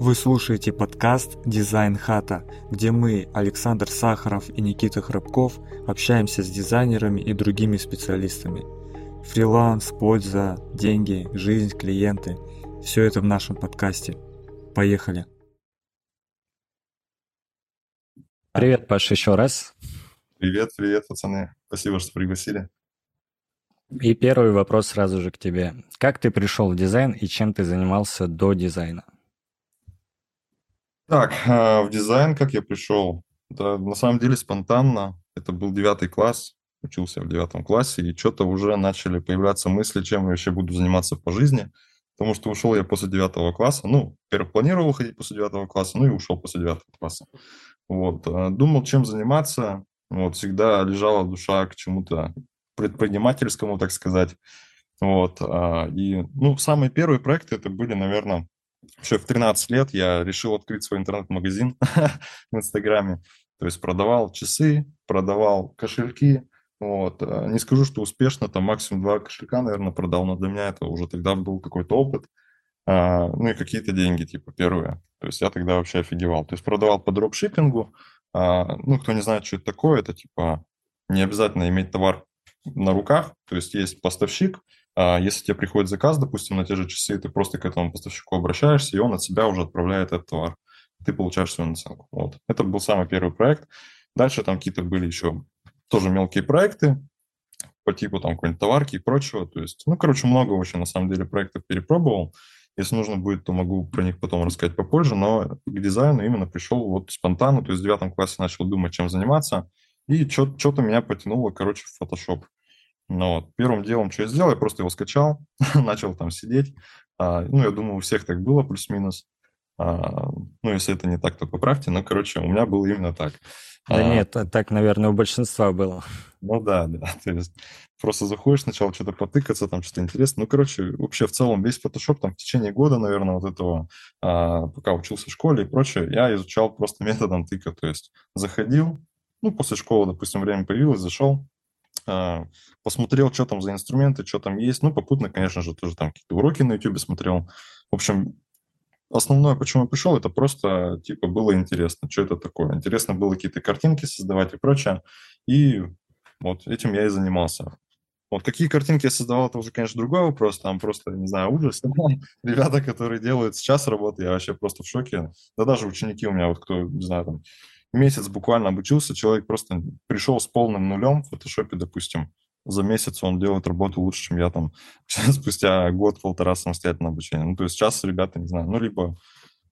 Вы слушаете подкаст «Дизайн хата», где мы, Александр Сахаров и Никита Храбков, общаемся с дизайнерами и другими специалистами. Фриланс, польза, деньги, жизнь, клиенты – все это в нашем подкасте. Поехали! Привет, Паша, еще раз. Привет, привет, пацаны. Спасибо, что пригласили. И первый вопрос сразу же к тебе. Как ты пришел в дизайн и чем ты занимался до дизайна? Так, а, в дизайн как я пришел? Да, на самом деле спонтанно. Это был девятый класс, учился в девятом классе, и что-то уже начали появляться мысли, чем я вообще буду заниматься по жизни. Потому что ушел я после девятого класса. Ну, во-первых, планировал уходить после девятого класса, ну и ушел после девятого класса. Вот. А, думал, чем заниматься. Вот. Всегда лежала душа к чему-то предпринимательскому, так сказать. Вот. А, и, ну, самые первые проекты это были, наверное, еще в 13 лет я решил открыть свой интернет-магазин в Инстаграме. То есть продавал часы, продавал кошельки. Вот. Э, не скажу, что успешно, там максимум два кошелька, наверное, продал, но для меня это уже тогда был какой-то опыт. А, ну и какие-то деньги, типа, первые. То есть я тогда вообще офигевал. То есть продавал по дропшиппингу. А, ну, кто не знает, что это такое, это типа не обязательно иметь товар на руках. То есть есть поставщик, если тебе приходит заказ, допустим, на те же часы, ты просто к этому поставщику обращаешься, и он от себя уже отправляет этот товар. Ты получаешь свою наценку. Вот. Это был самый первый проект. Дальше там какие-то были еще тоже мелкие проекты по типу там какой-нибудь товарки и прочего. То есть, ну, короче, много очень на самом деле проектов перепробовал. Если нужно будет, то могу про них потом рассказать попозже, но к дизайну именно пришел вот спонтанно, то есть в девятом классе начал думать, чем заниматься, и что-то меня потянуло, короче, в Photoshop. Но вот, первым делом, что я сделал, я просто его скачал, начал там сидеть. А, ну, я думаю, у всех так было, плюс-минус. А, ну, если это не так, то поправьте. Но, короче, у меня было именно так. Да а, нет, так, наверное, у большинства было. Ну да, да. То есть просто заходишь сначала что-то потыкаться, там что-то интересное. Ну, короче, вообще в целом весь Photoshop там в течение года, наверное, вот этого, а, пока учился в школе и прочее, я изучал просто методом тыка. То есть заходил, ну, после школы, допустим, время появилось, зашел, посмотрел, что там за инструменты, что там есть. Ну, попутно, конечно же, тоже там какие-то уроки на YouTube смотрел. В общем, основное, почему я пришел, это просто, типа, было интересно, что это такое. Интересно было какие-то картинки создавать и прочее. И вот этим я и занимался. Вот какие картинки я создавал, это уже, конечно, другой вопрос. Там просто, не знаю, ужас. Ребята, которые делают сейчас работу, я вообще просто в шоке. Да даже ученики у меня, вот кто, не знаю, там, месяц буквально обучился, человек просто пришел с полным нулем в фотошопе, допустим, за месяц он делает работу лучше, чем я там спустя год-полтора самостоятельного обучения. Ну, то есть сейчас ребята, не знаю, ну, либо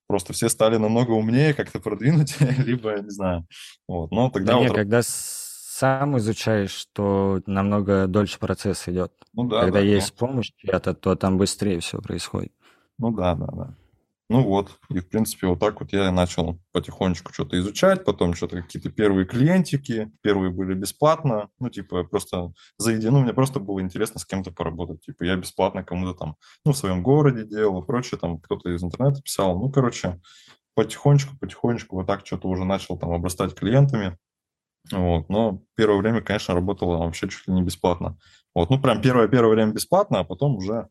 просто все стали намного умнее, как-то продвинуть, либо, не знаю. Вот, но тогда да вот... Нет, когда сам изучаешь, то намного дольше процесс идет. Ну да. Когда да, есть ну... помощь чья-то, то там быстрее все происходит. Ну да, да, да. Ну вот, и в принципе вот так вот я начал потихонечку что-то изучать, потом что-то какие-то первые клиентики, первые были бесплатно, ну типа просто за ну мне просто было интересно с кем-то поработать, типа я бесплатно кому-то там, ну в своем городе делал и прочее, там кто-то из интернета писал, ну короче, потихонечку, потихонечку вот так что-то уже начал там обрастать клиентами, вот, но первое время, конечно, работало вообще чуть ли не бесплатно. Вот, ну прям первое-первое время бесплатно, а потом уже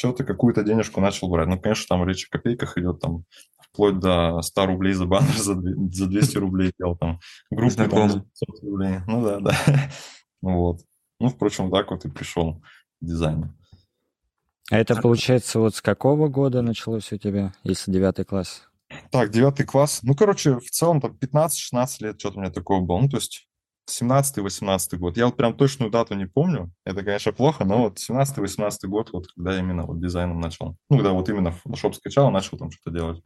что-то какую-то денежку начал брать. Ну, конечно, там речь о копейках идет, там, вплоть до 100 рублей за баннер, за, за 200 рублей делал, там, группы там, за 500 рублей. Ну, да, да. Вот. Ну, впрочем, так вот и пришел к дизайну. А это, получается, вот с какого года началось у тебя, если девятый класс? Так, девятый класс. Ну, короче, в целом там 15-16 лет что-то у меня такое было. Ну, то есть 17-18 год. Я вот прям точную дату не помню. Это, конечно, плохо, но вот 17-18 год, вот когда я именно вот дизайном начал. Ну, когда вот именно Photoshop скачал, начал там что-то делать.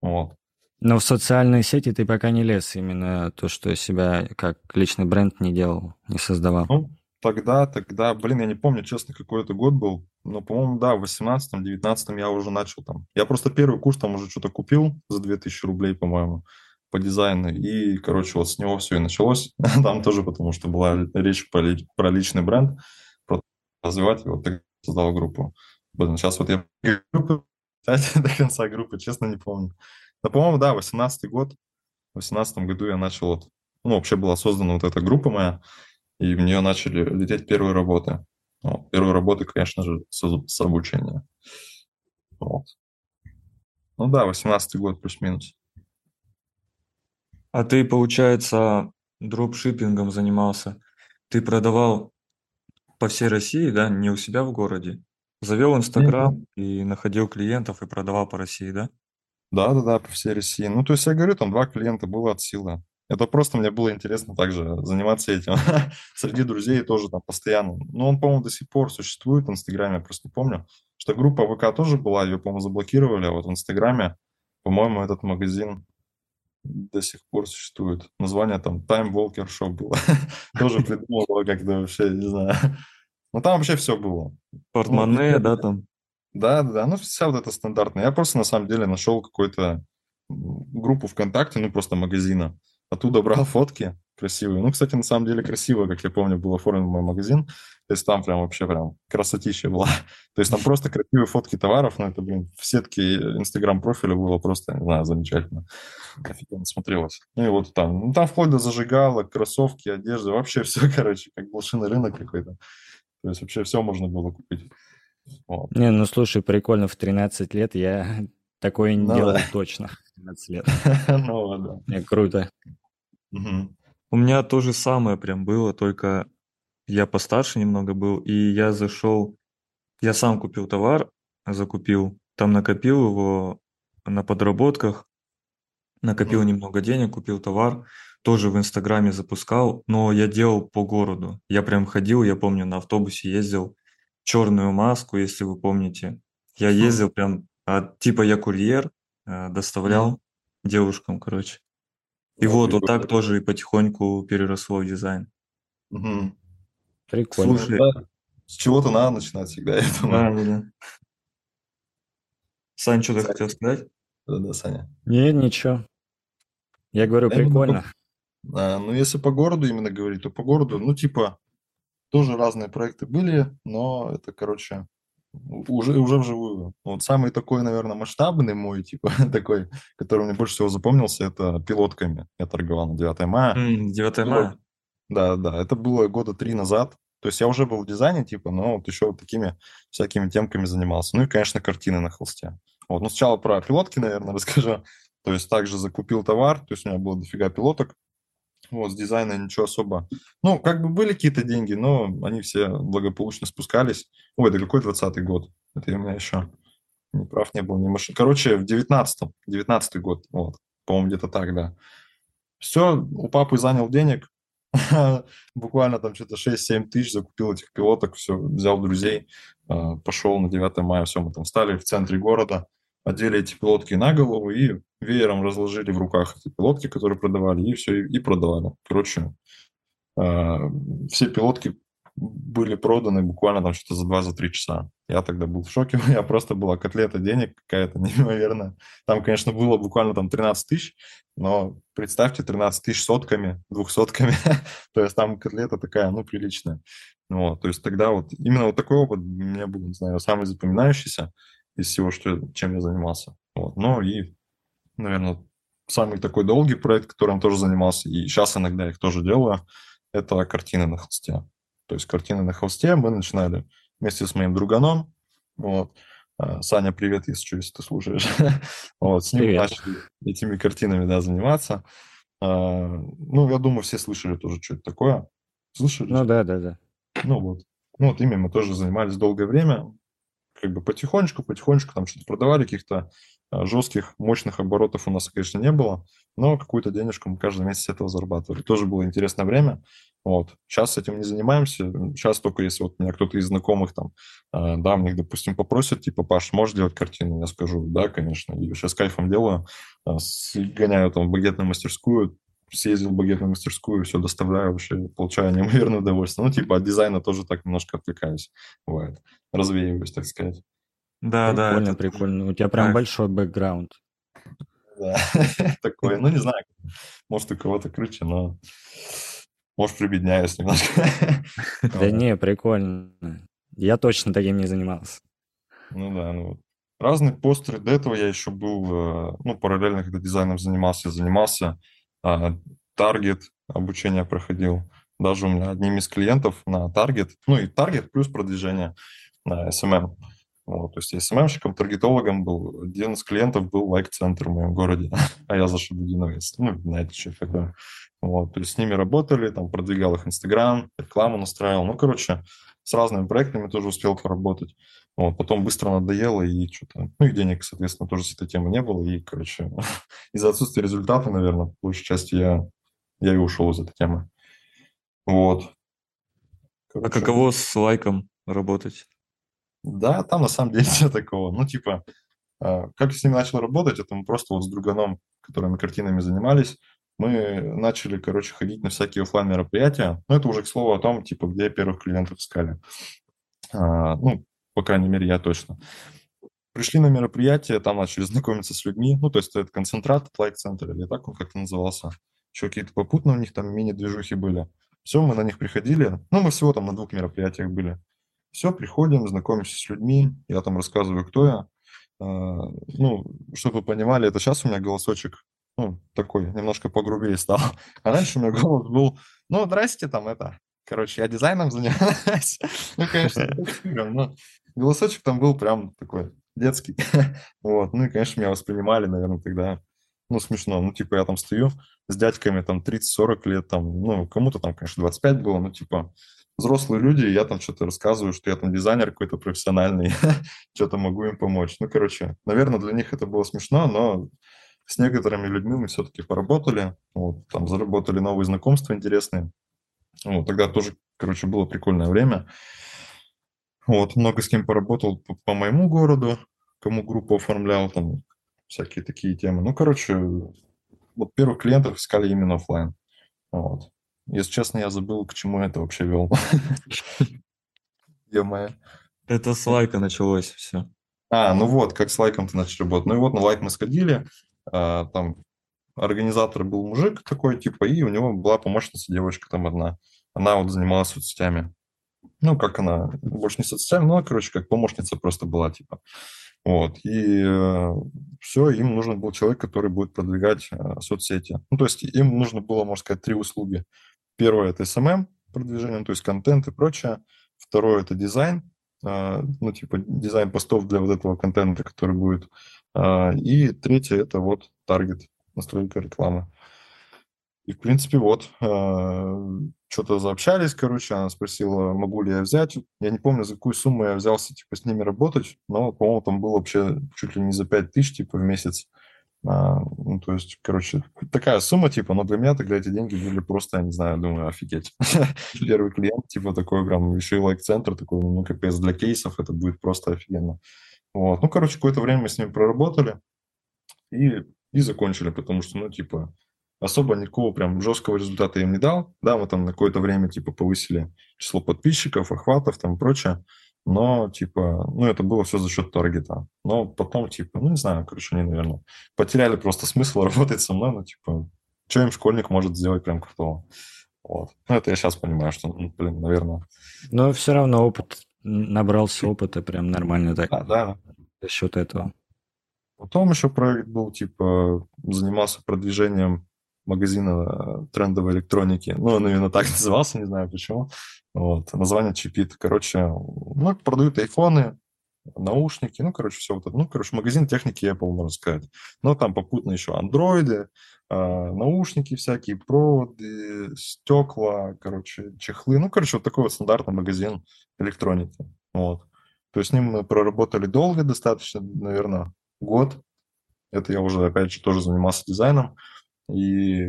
Вот. Но в социальные сети ты пока не лез, именно то, что себя как личный бренд не делал, не создавал. Ну, тогда, тогда, блин, я не помню, честно, какой это год был, но, по-моему, да, в 18-19 я уже начал там. Я просто первый курс там уже что-то купил за 2000 рублей, по-моему по дизайну. И, короче, вот с него все и началось. Там тоже потому, что была речь про, про личный бренд, про развивать его. Так создал группу. Блин, сейчас вот я группу, до конца группы, честно, не помню. Но, по-моему, да, 18 год. В 18 году я начал вот, ну, вообще была создана вот эта группа моя, и в нее начали лететь первые работы. Ну, первые работы, конечно же, с, с обучения. Вот. Ну да, 18 год плюс-минус. А ты, получается, дропшиппингом занимался. Ты продавал по всей России, да, не у себя в городе? Завел Инстаграм и находил клиентов и продавал по России, да? Да, да, да, по всей России. Ну, то есть я говорю, там два клиента было от силы. Это просто мне было интересно также заниматься этим. Среди друзей тоже там постоянно. Ну, он, по-моему, до сих пор существует в Инстаграме, я просто не помню. Что группа ВК тоже была, ее, по-моему, заблокировали, а вот в Инстаграме, по-моему, этот магазин до сих пор существует. Название там Time Walker Shop было. Тоже придумал как-то вообще, не знаю. Ну, там вообще все было. Портмоне, ну, да, там? Да, да, ну, вся вот это стандартная. Я просто, на самом деле, нашел какую-то группу ВКонтакте, ну, просто магазина. Оттуда брал фотки красивые. Ну, кстати, на самом деле красиво, как я помню, был оформлен мой магазин. То есть там прям вообще прям красотища была. То есть там просто красивые фотки товаров, но это, блин, в сетке Инстаграм профиля было просто, не знаю, замечательно. Офигенно смотрелось. Ну и вот там, ну там вплоть до зажигалок, кроссовки, одежды, вообще все, короче, как блошиный рынок какой-то. То есть вообще все можно было купить. Вот. Не, ну слушай, прикольно, в 13 лет я такое не ну, делал да. точно. 13 лет. ну, да. Не, круто. Угу. У меня то же самое прям было, только я постарше немного был, и я зашел, я сам купил товар, закупил, там накопил его на подработках, накопил немного денег, купил товар, тоже в Инстаграме запускал, но я делал по городу. Я прям ходил, я помню, на автобусе ездил, черную маску, если вы помните. Я ездил прям, а, типа я курьер, а, доставлял девушкам, короче. И вот, вот так тоже и потихоньку переросло в дизайн. Угу. Прикольно. Слушай, да, с чего-то надо начинать всегда, я думаю. Да, да, да. Сань, что ты хотел сказать? Да, да, Саня. Нет, ничего. Я говорю, прикольно. А, ну, если по городу именно говорить, то по городу, ну, типа, тоже разные проекты были, но это, короче, уже, уже вживую. Вот самый такой, наверное, масштабный мой, типа, такой, который мне больше всего запомнился, это пилотками. Я торговал на 9 мая. Mm, 9 мая? Да, да, это было года три назад. То есть я уже был в дизайне, типа, но вот еще вот такими всякими темками занимался. Ну и, конечно, картины на холсте. Вот, ну сначала про пилотки, наверное, расскажу. То есть также закупил товар, то есть у меня было дофига пилоток. Вот, с дизайна ничего особо. Ну, как бы были какие-то деньги, но они все благополучно спускались. Ой, это какой 20 год? Это у меня еще не прав не был, не машин. Короче, в 19-м, 19 год, вот, по-моему, где-то так, да. Все, у папы занял денег, буквально там что-то 6-7 тысяч закупил этих пилоток, все, взял друзей, а, пошел на 9 мая, все, мы там стали в центре города, одели эти пилотки на голову и веером разложили в руках эти пилотки, которые продавали, и все, и, продавали. Короче, э, все пилотки были проданы буквально там что-то за 2-3 часа. Я тогда был в шоке, у меня просто была котлета денег какая-то неимоверная. Там, конечно, было буквально там 13 тысяч, но представьте, 13 тысяч сотками, двухсотками, то есть там котлета такая, ну, приличная. Вот, то есть тогда вот именно вот такой опыт мне был, не знаю, самый запоминающийся из всего, что, чем я занимался. Вот. Ну и, наверное, самый такой долгий проект, которым тоже занимался, и сейчас иногда их тоже делаю, это картины на холсте. То есть картины на холсте мы начинали вместе с моим друганом, вот, а, Саня, привет, если что, если ты слушаешь. вот, с ним привет. начали этими картинами, да, заниматься. А, ну, я думаю, все слышали тоже, что это такое. Слышали? Ну, да, да, да. Ну, вот. Ну, вот ими мы тоже занимались долгое время как бы потихонечку, потихонечку там что-то продавали, каких-то жестких, мощных оборотов у нас, конечно, не было, но какую-то денежку мы каждый месяц этого зарабатывали. Тоже было интересное время. Вот. Сейчас этим не занимаемся. Сейчас только если вот меня кто-то из знакомых там, э, да, мне, допустим, попросят, типа, Паш, можешь делать картину? Я скажу, да, конечно. И сейчас кайфом делаю. Э, гоняю там в багетную мастерскую, съездил в багетную мастерскую, все доставляю, вообще получаю неимоверное удовольствие. Ну, типа от дизайна тоже так немножко отвлекаюсь, бывает, развеиваюсь, так сказать. Да, да. Прикольно, прикольно. У тебя прям большой бэкграунд. Да, такой, ну, не знаю, может, у кого-то круче, но может, прибедняюсь немножко. Да не, прикольно. Я точно таким не занимался. Ну да, ну Разные постеры. До этого я еще был, э, ну, параллельно, когда дизайном занимался, занимался таргет обучение проходил. Даже у меня одним из клиентов на таргет, ну и таргет плюс продвижение на SMM. Вот, то есть я СММщиком, таргетологом был. Один из клиентов был лайк-центр в моем городе, а я за Шабудиновой. Ну, знаете, что такое. Вот, то есть с ними работали, там продвигал их Инстаграм, рекламу настраивал. Ну, короче, с разными проектами тоже успел поработать. Вот, потом быстро надоело, и что-то... Ну, и денег, соответственно, тоже с этой темы не было. И, короче, из-за отсутствия результата, наверное, большей части я, я и ушел из этой темы. Вот. Короче. А каково с лайком работать? Да, там на самом деле нет такого. Ну, типа, а, как я с ним начал работать, это мы просто вот с друганом, которыми картинами занимались, мы начали, короче, ходить на всякие офлайн мероприятия. Ну, это уже к слову о том, типа, где первых клиентов искали. А, ну, по крайней мере, я точно. Пришли на мероприятие, там начали знакомиться с людьми. Ну, то есть это концентрат, лайк-центр, или так он как-то назывался. Еще какие-то попутные у них там мини-движухи были. Все, мы на них приходили. Ну, мы всего там на двух мероприятиях были. Все, приходим, знакомимся с людьми. Я там рассказываю, кто я. А, ну, чтобы вы понимали, это сейчас у меня голосочек ну, такой немножко погрубее стал. А раньше у меня голос был, ну, здрасте, там это, короче, я дизайном занимаюсь. Ну, конечно, но голосочек там был прям такой детский. Вот, ну и, конечно, меня воспринимали, наверное, тогда, ну, смешно. Ну, типа, я там стою с дядьками, там, 30-40 лет, там, ну, кому-то там, конечно, 25 было, ну, типа, взрослые люди, я там что-то рассказываю, что я там дизайнер какой-то профессиональный, что-то могу им помочь. Ну, короче, наверное, для них это было смешно, но с некоторыми людьми мы все-таки поработали, вот, там заработали новые знакомства интересные. Вот, тогда тоже, короче, было прикольное время. Вот, много с кем поработал по, по моему городу, кому группу оформлял, там, всякие такие темы. Ну, короче, вот первых клиентов искали именно офлайн. Вот. Если честно, я забыл, к чему это вообще вел. Е-мое. Это с лайка началось все. А, ну вот, как с лайком ты начал работать. Ну и вот на лайк мы сходили, а, там организатор был мужик такой, типа, и у него была помощница, девочка там одна. Она вот занималась соцсетями. Ну, как она, больше не соцсетями, но, короче, как помощница просто была, типа. Вот, и э, все, им нужен был человек, который будет продвигать э, соцсети. Ну, то есть им нужно было, можно сказать, три услуги. Первое – это SMM продвижение, то есть контент и прочее. Второе – это дизайн, э, ну, типа дизайн постов для вот этого контента, который будет а, и третье – это вот таргет, настройка рекламы. И, в принципе, вот, а, что-то заобщались, короче, она спросила, могу ли я взять. Я не помню, за какую сумму я взялся, типа, с ними работать, но, по-моему, там было вообще чуть ли не за 5 тысяч, типа, в месяц. А, ну, то есть, короче, такая сумма, типа, но для меня тогда эти деньги были просто, я не знаю, думаю, офигеть. Первый клиент, типа, такой прям, еще и лайк-центр такой, ну, капец, для кейсов это будет просто офигенно. Вот. Ну, короче, какое-то время мы с ним проработали и, и закончили, потому что, ну, типа, особо никакого прям жесткого результата им не дал. Да, мы там на какое-то время, типа, повысили число подписчиков, охватов там прочее, но, типа, ну, это было все за счет таргета. Но потом, типа, ну, не знаю, короче, они, наверное, потеряли просто смысл работать со мной, ну, типа, что им школьник может сделать прям крутого. Вот. Ну, это я сейчас понимаю, что, ну, блин, наверное... Но все равно опыт набрался опыта прям нормально так. А, да. За счет этого. Потом еще проект был, типа, занимался продвижением магазина трендовой электроники. Ну, он именно так назывался, не знаю почему. Вот. Название Чипит. Короче, ну, продают айфоны, наушники, ну, короче, все вот это. Ну, короче, магазин техники Apple, можно сказать. Но там попутно еще андроиды, а, наушники всякие, проводы, стекла, короче, чехлы. Ну, короче, вот такой вот стандартный магазин электроники. Вот. То есть с ним мы проработали долго, достаточно, наверное, год. Это я уже, опять же, тоже занимался дизайном. И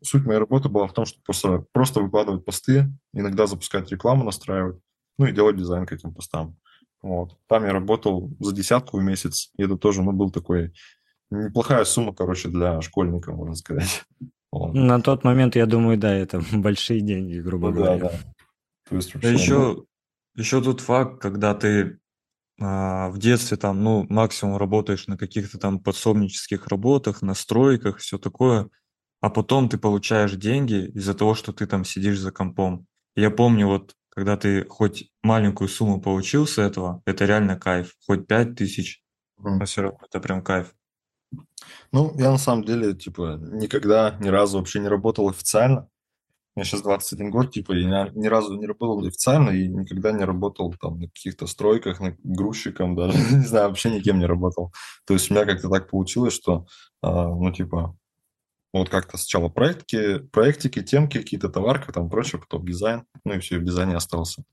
суть моей работы была в том, что просто, просто выкладывать посты, иногда запускать рекламу, настраивать, ну и делать дизайн к этим постам. Вот. Там я работал за десятку в месяц, и это тоже, ну, был такой неплохая сумма, короче, для школьника, можно сказать. Вот. На тот момент, я думаю, да, это большие деньги, грубо ну, говоря. Да, да. То есть, вообще, да еще, ну... еще тут факт, когда ты а, в детстве там, ну, максимум работаешь на каких-то там подсобнических работах, на стройках, все такое, а потом ты получаешь деньги из-за того, что ты там сидишь за компом. Я помню, вот, когда ты хоть маленькую сумму получил с этого, это реально кайф. Хоть пять тысяч, mm. но все равно это прям кайф. Ну, я на самом деле, типа, никогда, ни разу вообще не работал официально. Мне сейчас 21 год, типа, я ни, разу не работал официально и никогда не работал там на каких-то стройках, на грузчиком даже, не знаю, вообще никем не работал. То есть у меня как-то так получилось, что, а, ну, типа, вот как-то сначала проектики, проектики, темки, какие-то товарки, там прочее, потом дизайн, ну и все, в дизайне остался.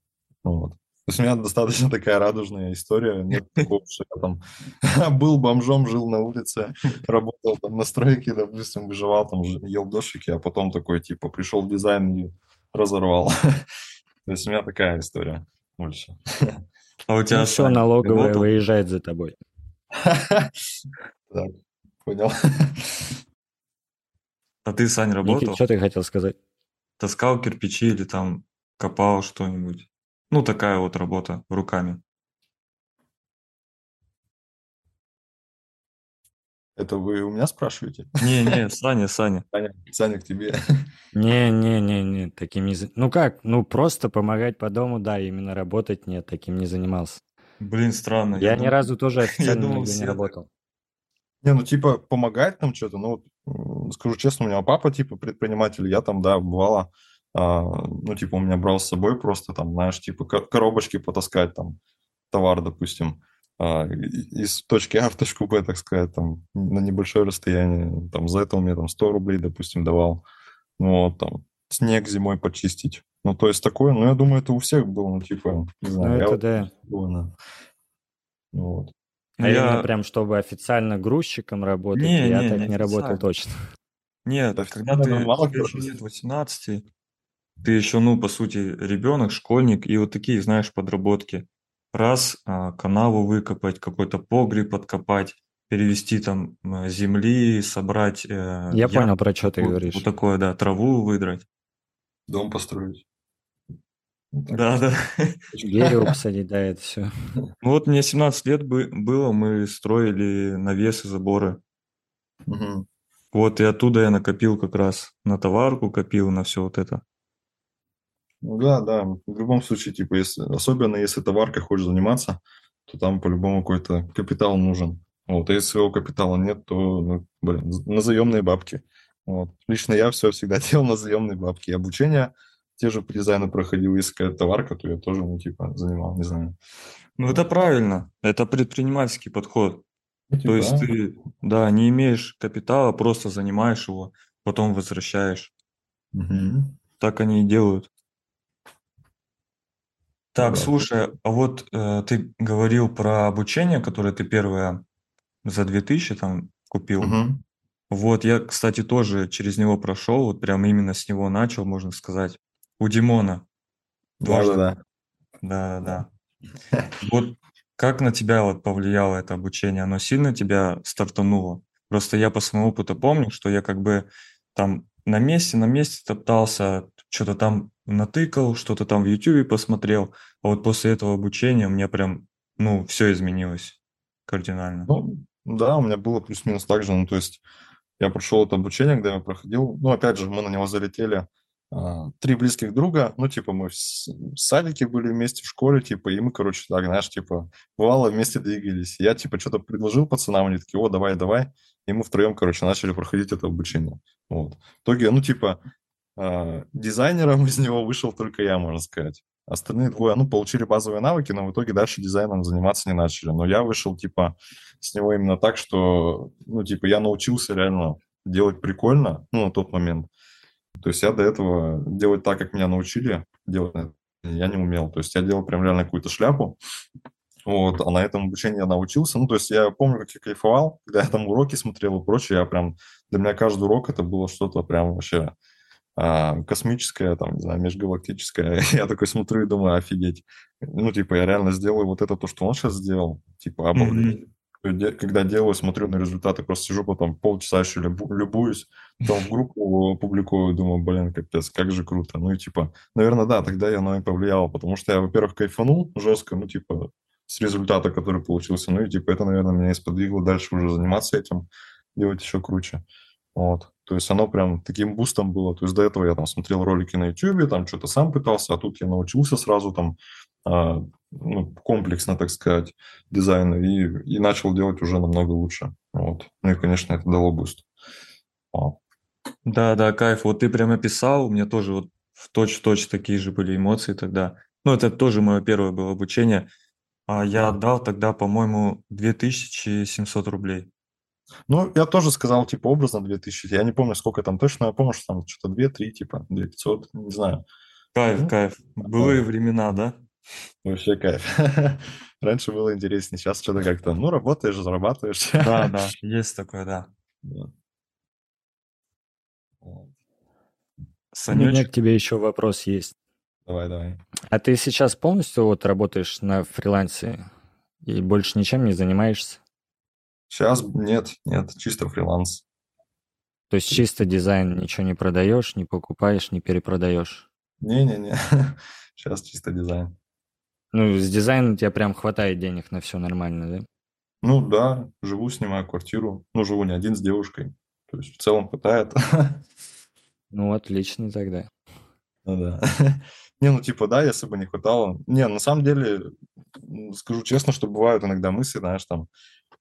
Вот. То есть у меня достаточно такая радужная история. Нет такого, что я там был бомжом, жил на улице, работал там на стройке, допустим, выживал, там ел дошики, а потом такой, типа, пришел в дизайн и разорвал. То есть у меня такая история больше. А у тебя что налоговая выезжает за тобой. Так, понял. А ты, Сань, работал? Что ты хотел сказать? Таскал кирпичи или там копал что-нибудь? Ну, такая вот работа руками. Это вы у меня спрашиваете? Не, не, Саня, Саня. Саня, Саня к тебе. Не, не, не, не, таким не... Ну как, ну просто помогать по дому, да, именно работать нет, таким не занимался. Блин, странно. Я, я ни думал, разу тоже официально думал, не работал. Не, ну типа помогать там что-то, ну скажу честно, у меня папа типа предприниматель, я там, да, бывало ну, типа, у меня брал с собой просто там, знаешь, типа коробочки потаскать, там, товар, допустим, а, из точки А в точку Б, так сказать, там, на небольшое расстояние, там, за это он мне там 100 рублей, допустим, давал, ну, вот, там, снег зимой почистить, ну, то есть такое, ну, я думаю, это у всех было, ну, типа, не знаю, ну, это вот, да. Было, вот. А я... именно прям, чтобы официально грузчиком работать, не, я не, так не, не работал точно. Нет, да, когда ты мало лет 18, ты еще, ну, по сути, ребенок, школьник, и вот такие, знаешь, подработки. Раз а, канаву выкопать, какой-то погреб подкопать, перевести там земли, собрать. Э, Я понял, про что ты вот, говоришь. Вот такое, да, траву выдрать. Дом построить. да, да. Дерево посадить, да, это все. Ну вот мне 17 лет было, мы строили навесы, заборы. Угу. Вот и оттуда я накопил как раз на товарку, копил на все вот это. Ну да, да. В любом случае, типа, если, особенно если товаркой хочешь заниматься, то там по-любому какой-то капитал нужен. Вот, а если своего капитала нет, то, ну, блин, на заемные бабки. Вот. Лично я все всегда делал на заемные бабки. И обучение те же по дизайну проходил. Если какая-то товарка, то я тоже, ну, типа, занимал, не знаю. Ну, это правильно. Это предпринимательский подход. Ну, типа, то есть а? ты, да, не имеешь капитала, просто занимаешь его, потом возвращаешь. Угу. Так они и делают. Так, слушай, а вот э, ты говорил про обучение, которое ты первое за 2000 там купил. Угу. Вот, я, кстати, тоже через него прошел, вот прям именно с него начал, можно сказать. У Димона. Тоже, да. Да, да, да. Вот как на тебя вот повлияло это обучение? Оно сильно тебя стартануло? Просто я по своему опыту помню, что я как бы там на месте, на месте топтался, что-то там натыкал, что-то там в YouTube посмотрел, а вот после этого обучения у меня прям, ну, все изменилось кардинально. Ну, да, у меня было плюс-минус так же, ну, то есть я прошел это обучение, когда я проходил, ну, опять же, мы на него залетели, а, три близких друга, ну, типа, мы в садике были вместе в школе, типа, и мы, короче, так, знаешь, типа, бывало, вместе двигались. Я, типа, что-то предложил пацанам, они такие, о, давай, давай, и мы втроем, короче, начали проходить это обучение. Вот. В итоге, ну, типа, дизайнером из него вышел только я, можно сказать. Остальные двое, ну, получили базовые навыки, но в итоге дальше дизайном заниматься не начали. Но я вышел, типа, с него именно так, что, ну, типа, я научился реально делать прикольно, ну, на тот момент. То есть я до этого делать так, как меня научили делать, я не умел. То есть я делал прям реально какую-то шляпу, вот, а на этом обучении я научился. Ну, то есть я помню, как я кайфовал, когда я там уроки смотрел и прочее, я прям, для меня каждый урок это было что-то прям вообще а, космическое, там, не знаю, межгалактическое. Я такой смотрю и думаю, офигеть. Ну, типа, я реально сделаю вот это то, что он сейчас сделал. Типа, обалдеть. Mm-hmm. Когда делаю, смотрю на результаты, просто сижу потом полчаса еще любуюсь, потом в группу публикую, думаю, блин, капец, как же круто. Ну и типа, наверное, да, тогда я на это повлияло, потому что я, во-первых, кайфанул жестко, ну типа, с результата, который получился. Ну и типа это, наверное, меня сподвигло дальше уже заниматься этим, делать еще круче. Вот. То есть оно прям таким бустом было. То есть до этого я там смотрел ролики на YouTube, там что-то сам пытался, а тут я научился сразу там а, ну, комплексно, так сказать, дизайна и, и начал делать уже намного лучше. Вот. Ну и, конечно, это дало буст. Вот. Да, да, кайф. Вот ты прямо писал, у меня тоже вот в точь-в-точь такие же были эмоции тогда. Ну, это тоже мое первое было обучение. А я отдал тогда, по-моему, 2700 рублей. Ну, я тоже сказал, типа, образно 2000. Я не помню, сколько там точно. Я помню, что там что-то 2-3, типа, 2500, не знаю. Кайф, ну, кайф. Былые времена, да? Вообще кайф. Раньше было интереснее, сейчас что-то как-то, ну, работаешь, зарабатываешь. Да, да, есть такое, да. Санечек. У меня к тебе еще вопрос есть. Давай, давай. А ты сейчас полностью вот работаешь на фрилансе и больше ничем не занимаешься? Сейчас нет, нет, чисто фриланс. То есть чисто дизайн, ничего не продаешь, не покупаешь, не перепродаешь? Не-не-не, сейчас чисто дизайн. Ну, с дизайном тебе прям хватает денег на все нормально, да? Ну да, живу, снимаю квартиру. Ну, живу не один с девушкой. То есть в целом хватает. Ну, отлично тогда. Ну да. Не, ну типа, да, если бы не хватало. Не, на самом деле, скажу честно, что бывают иногда мысли, знаешь, там,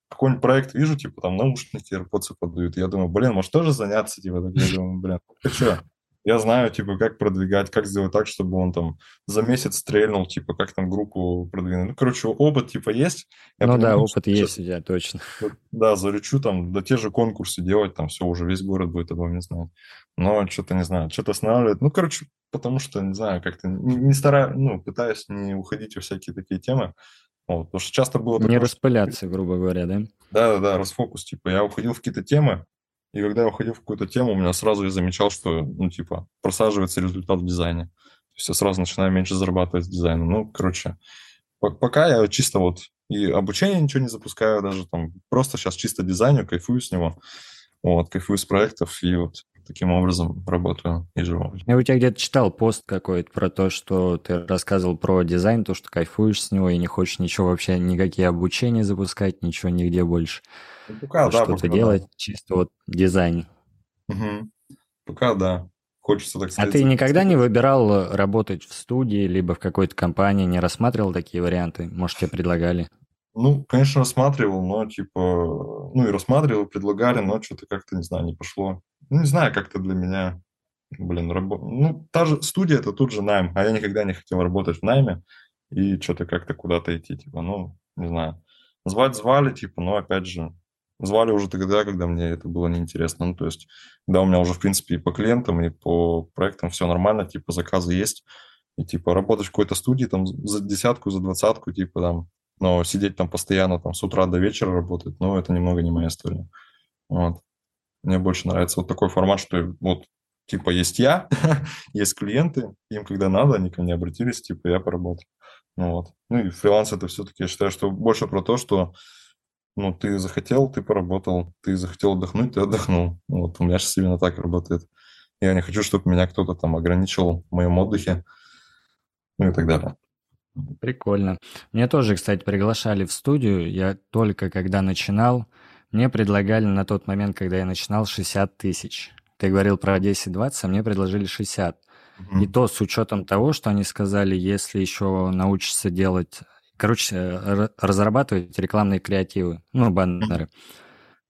какой-нибудь проект вижу, типа, там, наушники, AirPods подают. Я думаю, блин, может тоже заняться, типа, я думаю, блин, ты что? Я знаю, типа, как продвигать, как сделать так, чтобы он там за месяц стрельнул, типа, как там группу продвинуть. Ну, короче, опыт, типа, есть. Я ну понимаю, да, опыт есть у тебя, точно. Да, заречу там, да те же конкурсы делать, там все, уже весь город будет обо мне знать. Но что-то, не знаю, что-то останавливает. Ну, короче, потому что, не знаю, как-то не, не стараюсь, ну, пытаюсь не уходить во всякие такие темы. Вот, потому что часто было... Не такое, распыляться, что... грубо говоря, да? Да-да-да, расфокус. Типа я уходил в какие-то темы, и когда я уходил в какую-то тему, у меня сразу я замечал, что, ну, типа, просаживается результат в дизайне. То есть я сразу начинаю меньше зарабатывать с дизайном. Ну, короче, пока я чисто вот и обучение ничего не запускаю даже, там, просто сейчас чисто дизайню, кайфую с него, вот, кайфую с проектов, и вот таким образом работаю и живу. Я у тебя где-то читал пост какой-то про то, что ты рассказывал про дизайн, то, что кайфуешь с него и не хочешь ничего вообще, никакие обучения запускать, ничего нигде больше. Пока, да, что-то делать, да. чисто вот дизайн. Угу. Пока да. Хочется, так сказать. А ты никогда не выбирал работать в студии, либо в какой-то компании, не рассматривал такие варианты? Может, тебе предлагали? Ну, конечно, рассматривал, но типа, ну и рассматривал, предлагали, но что-то как-то, не знаю, не пошло. Ну, не знаю, как-то для меня, блин, работа. Ну, та же студия, это тут же найм, а я никогда не хотел работать в найме и что-то как-то куда-то идти, типа, ну, не знаю. Звать звали, типа, но опять же, звали уже тогда, когда мне это было неинтересно. Ну, то есть, когда у меня уже, в принципе, и по клиентам, и по проектам все нормально, типа, заказы есть, и, типа, работать в какой-то студии, там, за десятку, за двадцатку, типа, там, но сидеть там постоянно там с утра до вечера работать, ну, это немного не моя история. Вот. Мне больше нравится вот такой формат, что вот типа есть я, есть клиенты, им когда надо, они ко мне обратились, типа я поработал. Ну, вот. ну и фриланс это все-таки, я считаю, что больше про то, что ну, ты захотел, ты поработал, ты захотел отдохнуть, ты отдохнул. Ну, вот у меня сейчас именно так работает. Я не хочу, чтобы меня кто-то там ограничивал в моем отдыхе, ну и так далее. Прикольно. Мне тоже, кстати, приглашали в студию. Я только когда начинал, мне предлагали на тот момент, когда я начинал, 60 тысяч. Ты говорил про 10-20, а мне предложили 60. Mm-hmm. И то с учетом того, что они сказали, если еще научишься делать, короче, разрабатывать рекламные креативы, ну, баннеры. Mm-hmm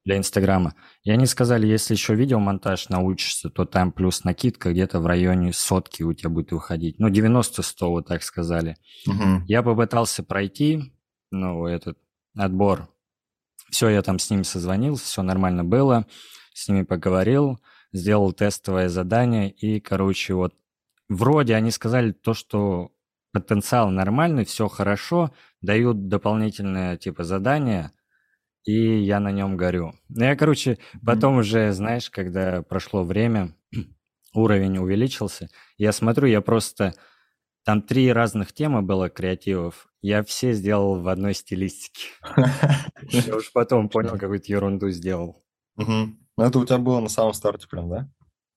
для Инстаграма. И они сказали, если еще видеомонтаж научишься, то там плюс накидка где-то в районе сотки у тебя будет выходить. Ну, 90-100, вот так сказали. Угу. Я попытался пройти, ну, этот отбор. Все, я там с ними созвонился, все нормально было, с ними поговорил, сделал тестовое задание, и, короче, вот вроде они сказали то, что потенциал нормальный, все хорошо, дают дополнительное, типа, задание – и я на нем горю. Ну, я, короче, потом mm-hmm. уже, знаешь, когда прошло время, уровень увеличился, я смотрю, я просто... Там три разных темы было креативов. Я все сделал в одной стилистике. Я уж потом понял, какую-то ерунду сделал. Ну, это у тебя было на самом старте прям, да?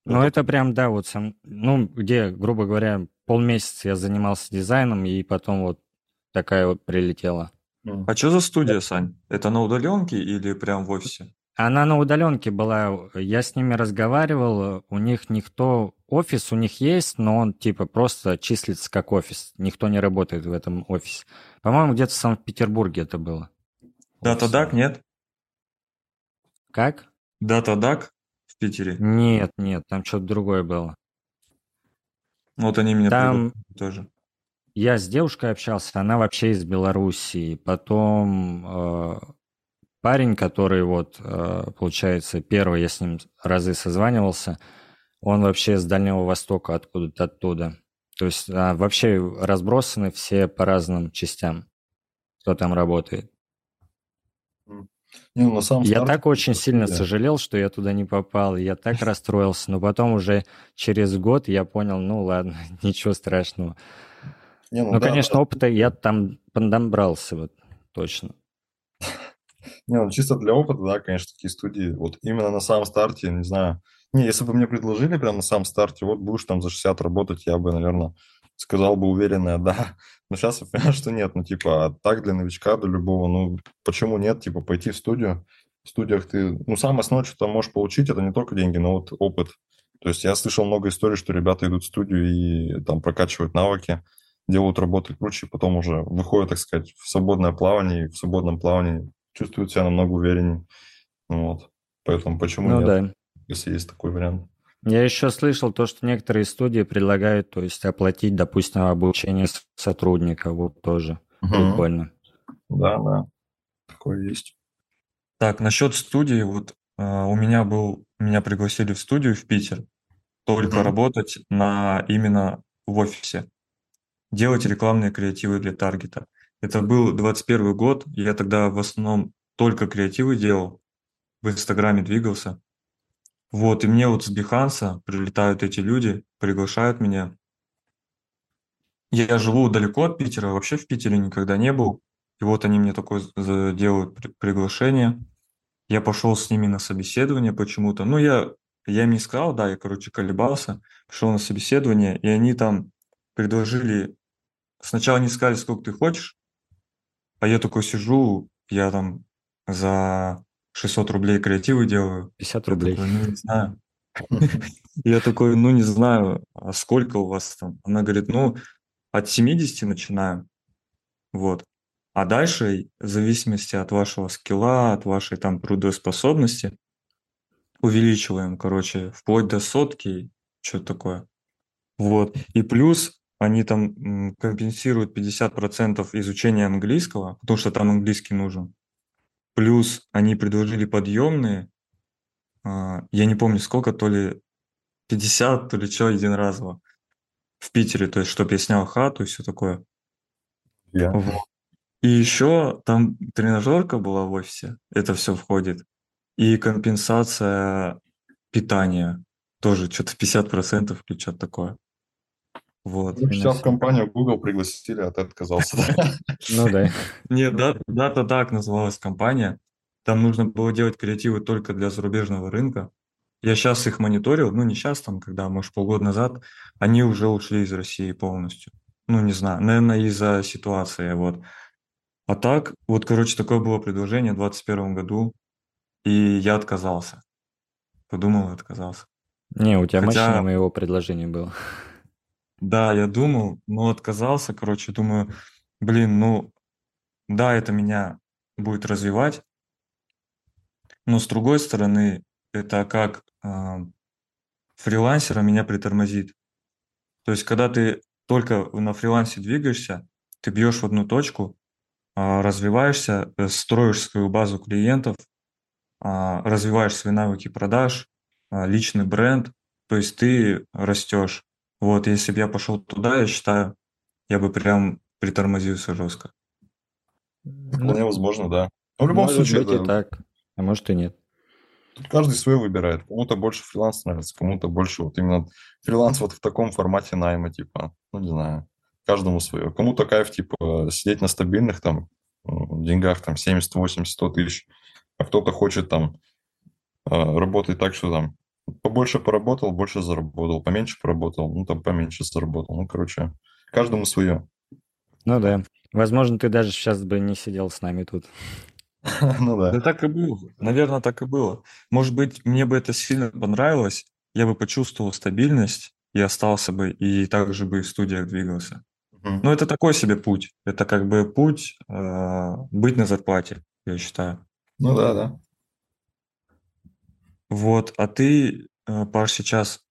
Ну, это прям, да, вот сам, ну, где, грубо говоря, полмесяца я занимался дизайном, и потом вот такая вот прилетела. А что за студия, Сань? Это на удаленке или прям в офисе? Она на удаленке была. Я с ними разговаривал. У них никто... Офис у них есть, но он типа просто числится как офис. Никто не работает в этом офисе. По-моему, где-то в Санкт-Петербурге это было. Датадак нет? Как? Датадак в Питере? Нет, нет, там что-то другое было. Вот они меня Там тоже. я с девушкой общался, она вообще из Белоруссии. Потом э, парень, который вот, э, получается, первый я с ним разы созванивался, он вообще с Дальнего Востока, откуда-то оттуда. То есть а, вообще разбросаны все по разным частям, кто там работает. Не, ну, на самом Я старте так очень сильно да. сожалел, что я туда не попал, я так расстроился, но потом уже через год я понял, ну ладно, ничего страшного. Не, Ну, да, конечно, да. опыта я там поднабрался, вот точно. Не, ну чисто для опыта, да, конечно, такие студии. Вот именно на самом старте, не знаю. Не, если бы мне предложили прямо на самом старте, вот будешь там за 60 работать, я бы, наверное, сказал бы уверенное да. Но сейчас я понимаю, что нет. Ну, типа, а так для новичка, для любого, ну, почему нет? Типа, пойти в студию. В студиях ты, ну, самое основное, что ты можешь получить, это не только деньги, но вот опыт. То есть я слышал много историй, что ребята идут в студию и там прокачивают навыки, делают работы круче, потом уже выходят, так сказать, в свободное плавание, и в свободном плавании чувствуют себя намного увереннее. Ну Вот. Поэтому почему Ну нет, да. если есть такой вариант. Я еще слышал то, что некоторые студии предлагают, то есть оплатить, допустим, обучение сотрудника, вот тоже прикольно. Да, да, такое есть. Так, насчет студии, вот э, у меня был, меня пригласили в студию в Питер, только Мгм. работать на именно в офисе, делать рекламные креативы для таргета. Это был 21 год, я тогда в основном только креативы делал, в Инстаграме двигался. Вот, и мне вот с Биханса прилетают эти люди, приглашают меня. Я живу далеко от Питера, вообще в Питере никогда не был. И вот они мне такое делают при- приглашение. Я пошел с ними на собеседование почему-то. Ну, я, я им не сказал, да, я, короче, колебался. Пришел на собеседование, и они там предложили... Сначала не сказали, сколько ты хочешь, а я такой сижу, я там за 600 рублей креативы делаю. 50 Я рублей. такой, ну, не знаю. Я такой, ну, не знаю, а сколько у вас там? Она говорит, ну, от 70 начинаем. Вот. А дальше, в зависимости от вашего скилла, от вашей там трудоспособности, увеличиваем, короче, вплоть до сотки, что такое. Вот. И плюс они там компенсируют 50% изучения английского, потому что там английский нужен. Плюс они предложили подъемные, а, я не помню сколько, то ли 50, то ли что, единоразово в Питере, то есть, чтобы я снял хату и все такое. Вот. И еще там тренажерка была в офисе, это все входит. И компенсация питания тоже что-то 50% или что-то такое. Вот. Ну, Сейчас в компанию Google пригласили, а ты отказался. Ну да. Нет, да, дата так называлась компания. Там нужно было делать креативы только для зарубежного рынка. Я сейчас их мониторил, ну не сейчас, там, когда, может, полгода назад, они уже ушли из России полностью. Ну, не знаю, наверное, из-за ситуации, вот. А так, вот, короче, такое было предложение в 2021 году, и я отказался. Подумал и отказался. Не, у тебя Хотя- мощнее моего предложения было. Да, я думал, но отказался, короче, думаю, блин, ну, да, это меня будет развивать, но с другой стороны, это как а, фрилансера меня притормозит. То есть, когда ты только на фрилансе двигаешься, ты бьешь в одну точку, а, развиваешься, э, строишь свою базу клиентов, а, развиваешь свои навыки продаж, а, личный бренд, то есть ты растешь. Вот, если бы я пошел туда, я считаю, я бы прям притормозился жестко. Вполне возможно, да. Но в любом Может случае, быть и это- так, а может и нет. тут каждый свой выбирает. Кому-то больше фриланс нравится, кому-то больше вот именно фриланс вот в таком формате найма, типа, ну, не знаю, каждому свое. Кому-то кайф, типа, сидеть на стабильных там деньгах, там, 70, 80, 100 тысяч, а кто-то хочет там а, работать так, что там побольше поработал, больше заработал, поменьше поработал, ну, там, поменьше заработал. Ну, короче, каждому свое. Ну да. Возможно, ты даже сейчас бы не сидел с нами тут. Ну, да. Да так и было. Наверное, так и было. Может быть, мне бы это сильно понравилось, я бы почувствовал стабильность и остался бы, и также бы в студиях двигался. Но это такой себе путь. Это как бы путь э, быть на зарплате, я считаю. Ну, да, да. Вот, а ты, э, Паш, сейчас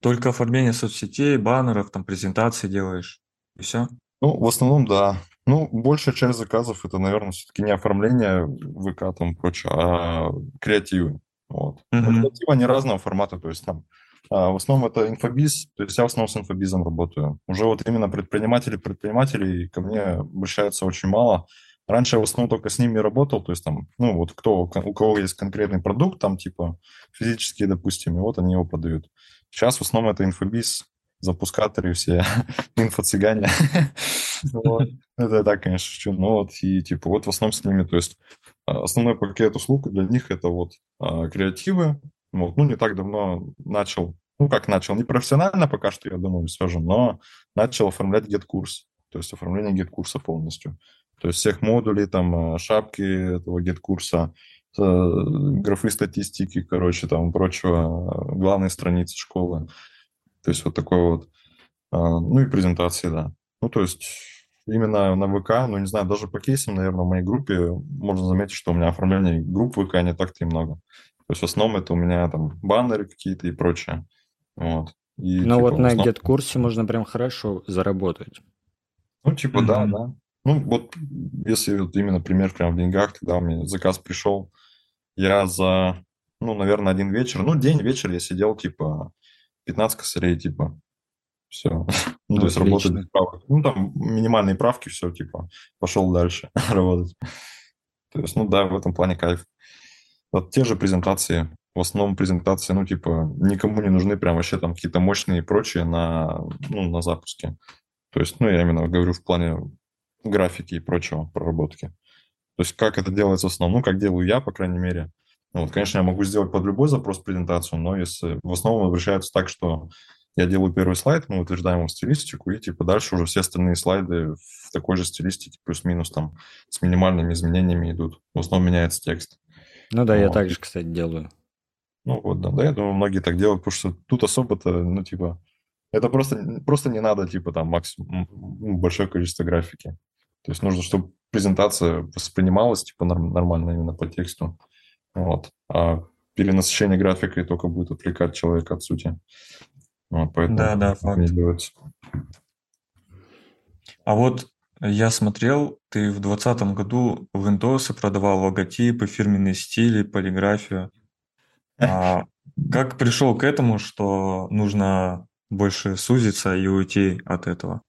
только оформление соцсетей, баннеров, там, презентации делаешь, и все? Ну, в основном, да. Ну, большая часть заказов это, наверное, все-таки не оформление ВК там прочее, а креативы. Вот. Но Мгм. креативы они разного формата, то есть там а, в основном это инфобиз, то есть я в основном с инфобизом работаю. Уже вот именно предприниматели, предпринимателей ко мне обращаются очень мало. Раньше я в основном только с ними работал, то есть там, ну вот кто, у кого есть конкретный продукт, там типа физический, допустим, и вот они его продают. Сейчас в основном это инфобиз, запускаторы все, инфо-цыгане. Это так, конечно, шучу. Но вот и типа вот в основном с ними, то есть а, основной пакет услуг для них это вот а, креативы. Вот. Ну, не так давно начал, ну, как начал, не профессионально пока что, я думаю, все же, но начал оформлять гет-курс, то есть оформление гет-курса полностью. То есть всех модулей, там, а, шапки этого гет-курса, э, графы статистики, короче, там, прочего, главные страницы школы. То есть вот такой вот, ну и презентации, да. Ну, то есть именно на ВК, ну, не знаю, даже по кейсам, наверное, в моей группе можно заметить, что у меня оформление групп ВК не так-то и много. То есть в основном это у меня там баннеры какие-то и прочее. Вот. И, Ну типа, вот на основном- гет-курсе можно прям хорошо заработать. Ну, типа, да, Мгм. да. Ну, вот если вот именно пример прям в деньгах, тогда у меня заказ пришел, я за, ну, наверное, один вечер, ну, день, вечер я сидел, типа, 15 косарей, типа, все. Ну, то есть работать без правок. Ну, там минимальные правки, все, типа, пошел дальше работать. То есть, ну, да, в этом плане кайф. Вот те же презентации, в основном презентации, ну, типа, никому не нужны прям вообще там какие-то мощные и прочие на, ну, на запуске. То есть, ну, я именно говорю в плане графики и прочего, проработки. То есть, как это делается в основном, ну, как делаю я, по крайней мере. Ну, вот, конечно, я могу сделать под любой запрос презентацию, но если в основном обращаются так, что я делаю первый слайд, мы утверждаем его стилистику, и типа дальше уже все остальные слайды в такой же стилистике, плюс-минус там с минимальными изменениями идут. В основном меняется текст. Ну да, я Вот. так же, кстати, делаю. Ну вот, да, да, я думаю, многие так делают, потому что тут особо-то, ну, типа, это просто, просто не надо, типа, там, максимум, большое количество графики. То есть нужно, чтобы презентация воспринималась, типа, норм- нормально именно по тексту. Вот. А перенасыщение графикой только будет отвлекать человека от сути. Вот, поэтому Да, да, так не факт. делается. А вот я смотрел, ты в двадцатом году в Windows продавал логотипы, фирменные стили, полиграфию. А как пришел к этому, что нужно больше сузиться и уйти от этого?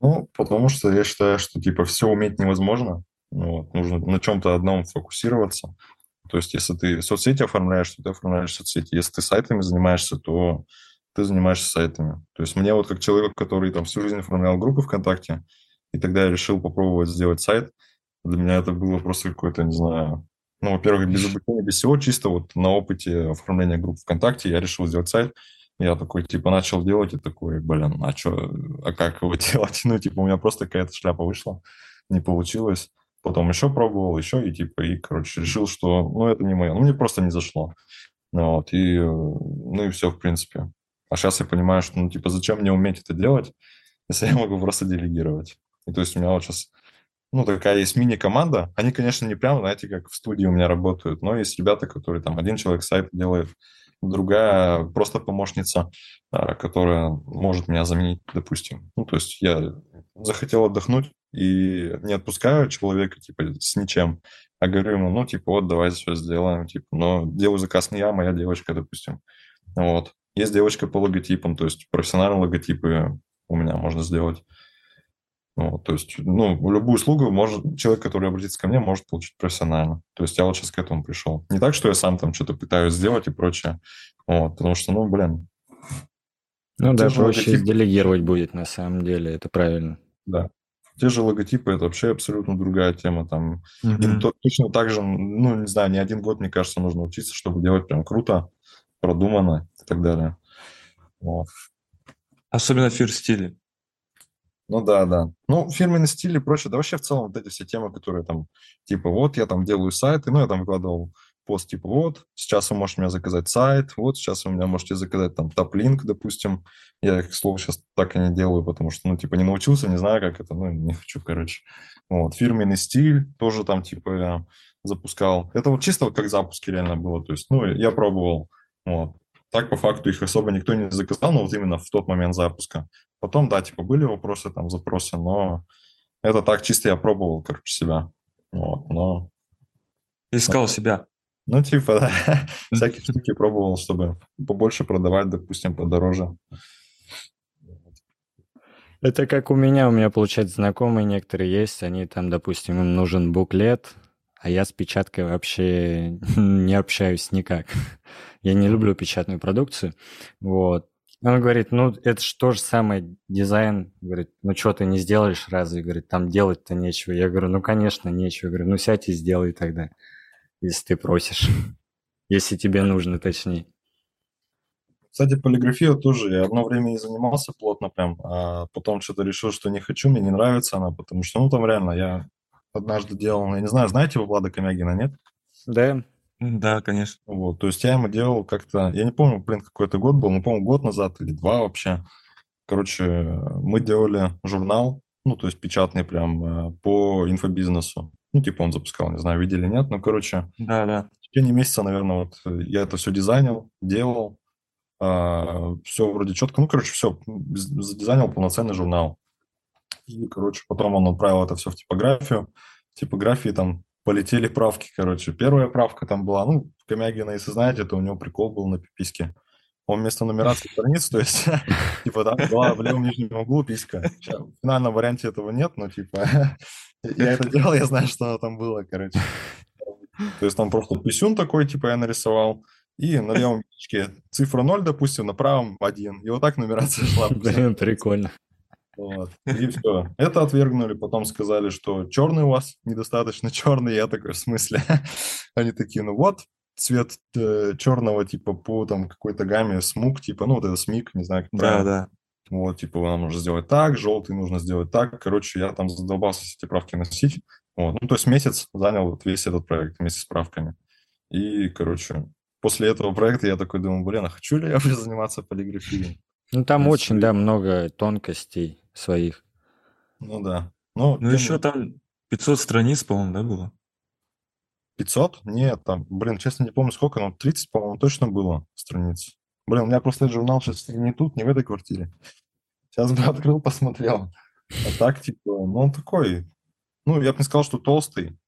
Ну, потому что я считаю, что, типа, все уметь невозможно. Ну, вот, нужно на чем-то одном фокусироваться. То есть, если ты соцсети оформляешь, то ты оформляешь соцсети. Если ты сайтами занимаешься, то ты занимаешься сайтами. То есть, мне вот как человек, который там всю жизнь оформлял группы ВКонтакте, и тогда я решил попробовать сделать сайт, для меня это было просто какое-то, не знаю, ну, во-первых, без обучения, без всего, чисто вот на опыте оформления групп ВКонтакте я решил сделать сайт. Я такой, типа, начал делать и такой, блин, а что, а как его делать? Ну, типа, у меня просто какая-то шляпа вышла, не получилось. Потом еще пробовал, еще, и типа, и, короче, решил, что, ну, это не мое. Ну, мне просто не зашло. Вот, и, э, ну, и все, в принципе. А сейчас я понимаю, что, ну, типа, зачем мне уметь это делать, если я могу просто делегировать. И то есть у меня вот сейчас, ну, такая есть мини-команда. Они, конечно, не прям, знаете, как в студии у меня работают, но есть ребята, которые там, один человек сайт делает, другая просто помощница, а, которая может меня заменить, допустим. Ну, то есть я захотел отдохнуть и не отпускаю человека, типа, с ничем, а говорю ему, ну, типа, вот, давай все сделаем, типа, но делаю заказ не я, а моя девочка, допустим. Вот. Есть девочка по логотипам, то есть профессиональные логотипы у меня можно сделать. Вот, то есть, ну, любую услугу может, человек, который обратится ко мне, может получить профессионально. То есть я вот сейчас к этому пришел. Не так, что я сам там что-то пытаюсь сделать и прочее. Вот, потому что, ну, блин, Ну да, проще логотипы. делегировать будет на самом деле, это правильно. да. Те же логотипы – это вообще абсолютно другая тема. Там то- точно так же, ну, не знаю, не один год, мне кажется, нужно учиться, чтобы делать прям круто, продуманно и так далее. Вот. Особенно в фир-стиле. Ну да, да. Ну, фирменный стиль и прочее, да вообще в целом вот эти все темы, которые там, типа, вот я там делаю сайты, ну, я там выкладывал пост, типа, вот, сейчас вы можете у меня заказать сайт, вот, сейчас вы у меня можете заказать там топ-линк, допустим. Я, к слову, сейчас так и не делаю, потому что, ну, типа, не научился, не знаю, как это, ну, не хочу, короче. Вот, фирменный стиль тоже там, типа, запускал. Это вот чисто вот как запуски реально было. То есть, ну, я пробовал. Вот. Так, по факту, их особо никто не заказал, но вот именно в тот момент запуска. Потом, да, типа, были вопросы, там, запросы, но это так чисто я пробовал, короче, себя. Вот, но... Искал себя. Ну, типа, да, всякие штуки пробовал, чтобы побольше продавать, допустим, подороже. Это как у меня, у меня, получается, знакомые некоторые есть, они там, допустим, им нужен буклет, а я с печаткой вообще не общаюсь никак. Я не люблю печатную продукцию, вот. Он говорит, ну, это же то же самое дизайн. Говорит, ну, что ты не сделаешь разве? Говорит, там делать-то нечего. Я говорю, ну, конечно, нечего. Я говорю, ну, сядь и сделай тогда, если ты просишь. Если тебе нужно, точнее. Кстати, полиграфию тоже я одно время и занимался плотно прям, а потом что-то решил, что не хочу, мне не нравится она, потому что, ну, там реально я однажды делал, я не знаю, знаете вы Влада Комягина, нет? Да. Да, конечно. Вот, то есть я ему делал как-то, я не помню, блин, какой это год был, но, помню, год назад или два вообще. Короче, мы делали журнал, ну, то есть печатный прям э, по инфобизнесу. Ну, типа он запускал, не знаю, видели, нет, ну, короче. Да, да. В течение месяца, наверное, вот э, я это все дизайнил, делал, а, все вроде четко. Ну, короче, все, задизайнил полноценный журнал. И, короче, потом он отправил это все в типографию. В типографии там полетели правки, короче. Первая правка там была, ну, Комягина, если знаете, это у него прикол был на пиписке. Он вместо нумерации страниц, то есть, типа, там была в левом нижнем углу писька. В финальном варианте этого нет, но, типа, я это делал, я знаю, что там было, короче. То есть там просто писюн такой, типа, я нарисовал, и на левом яичке цифра 0, допустим, на правом 1. И вот так нумерация шла. Блин, прикольно. Вот. И все. Это отвергнули, потом сказали, что черный у вас недостаточно черный. Я такой, в смысле? Они такие, ну вот, цвет э, черного, типа, по там какой-то гамме смуг, типа, ну вот это смик, не знаю, как Да, правильно. да. Вот, типа, нам нужно сделать так, желтый нужно сделать так. Короче, я там задолбался эти правки носить. Вот. Ну, то есть месяц занял вот весь этот проект вместе с правками. И, короче, после этого проекта я такой думаю, блин, а хочу ли я уже заниматься полиграфией? Ну, там очень, да, много тонкостей своих. Ну да. Ну, Ну, тем еще там 500 страниц, по-моему, да, было? 500? Нет, там, блин, честно не помню сколько, но 30, по-моему, точно было страниц. Блин, у меня просто этот журнал сейчас не тут, не в этой квартире. Сейчас бы открыл, посмотрел. А так, типа, ну, он такой, ну, я бы не сказал, что толстый.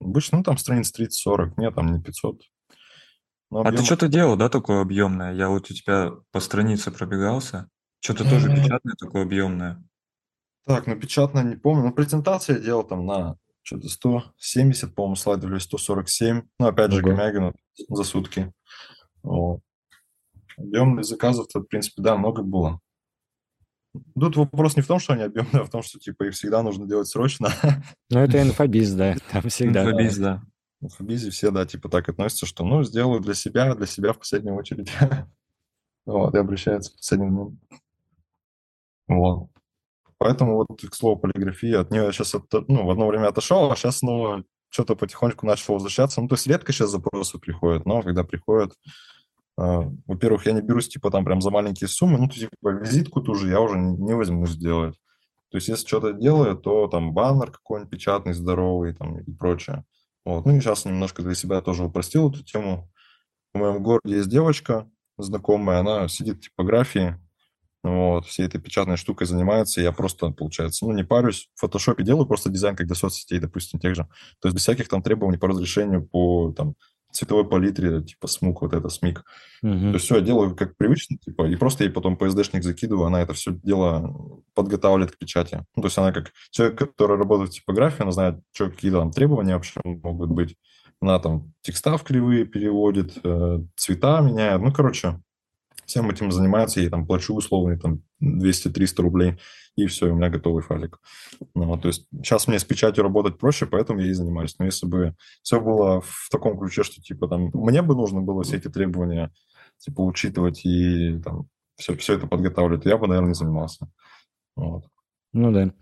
Обычно, ну, там страниц 30-40, нет, там не 500. Но А ты объем- что-то делал, да, такое объемное? Я вот у тебя по странице пробегался. Что-то тоже печатное такое объемное. Так, ну, печатно не помню. Ну, презентация я делал там на что-то 170, по-моему, слайдов или 147. Ну, опять же. Гомягину за сутки. Вот. Объемных заказов-то, в принципе, да, много было. Тут вопрос не в том, что они объемные, а в том, что, типа, их всегда нужно делать срочно. Ну, это инфобиз, да, там всегда. Инфобиз, да. В Фабизе все, да, типа, так относятся, что, ну, сделаю для себя, для себя в последнюю очередь. Вот, и обращаются в последний момент. Вот. Поэтому вот, к слову, полиграфия, от нее я сейчас, ну, в одно время отошел, а сейчас снова что-то потихоньку начал возвращаться. Ну, то есть редко сейчас запросы приходят, но когда приходят, э, во-первых, я не берусь, типа, там прям за маленькие суммы, ну, то, типа, визитку ту же я уже не, не возьмусь сделать. То есть если что-то делаю, то там баннер какой-нибудь печатный, здоровый там и прочее. Вот. Ну и сейчас немножко для себя тоже упростил эту тему. В моем городе есть девочка знакомая, она сидит в типографии, вот, всей этой печатной штукой занимается, я просто, получается, ну, не парюсь, в фотошопе делаю просто дизайн, как для соцсетей, допустим, тех же. То есть без всяких там требований по разрешению, по там цветовой палитре, типа смук, вот это смик. Мгм. То есть все, я делаю как привычно, типа, и просто ей потом PSD-шник закидываю, она это все дело подготавливает к печати. Ну, то есть она как человек, который работает в типографии, она знает, что, какие там требования вообще могут быть. Она там текста в кривые переводит, э, цвета меняет. Ну, короче, всем этим занимается, я ей там плачу условные там 200-300 рублей, и все, у меня готовый файлик. Ну, то есть сейчас мне с печатью работать проще, поэтому я и занимаюсь. Но если бы все было в таком ключе, что типа там мне бы нужно было все эти требования типа учитывать и там все, все это подготавливать, то я бы, наверное, не занимался. Вот. Ну да.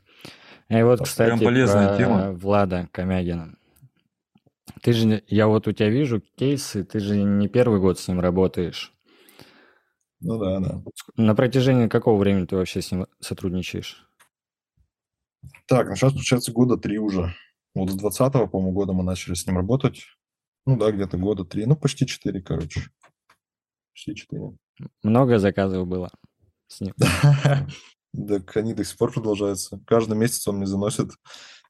И вот, Так, кстати, прям полезная про тема. Влада Комягина. Ты же, я вот у тебя вижу кейсы, ты же не первый год с ним работаешь. Ну да, да. На протяжении какого времени ты вообще с ним сотрудничаешь? Так, ну сейчас, получается, года три уже. Вот с 20 по-моему, года мы начали с ним работать. Ну да, где-то года три, ну почти четыре, короче. Почти четыре. Много заказов было с ним. Так они до сих пор продолжаются. Каждый месяц он мне заносит,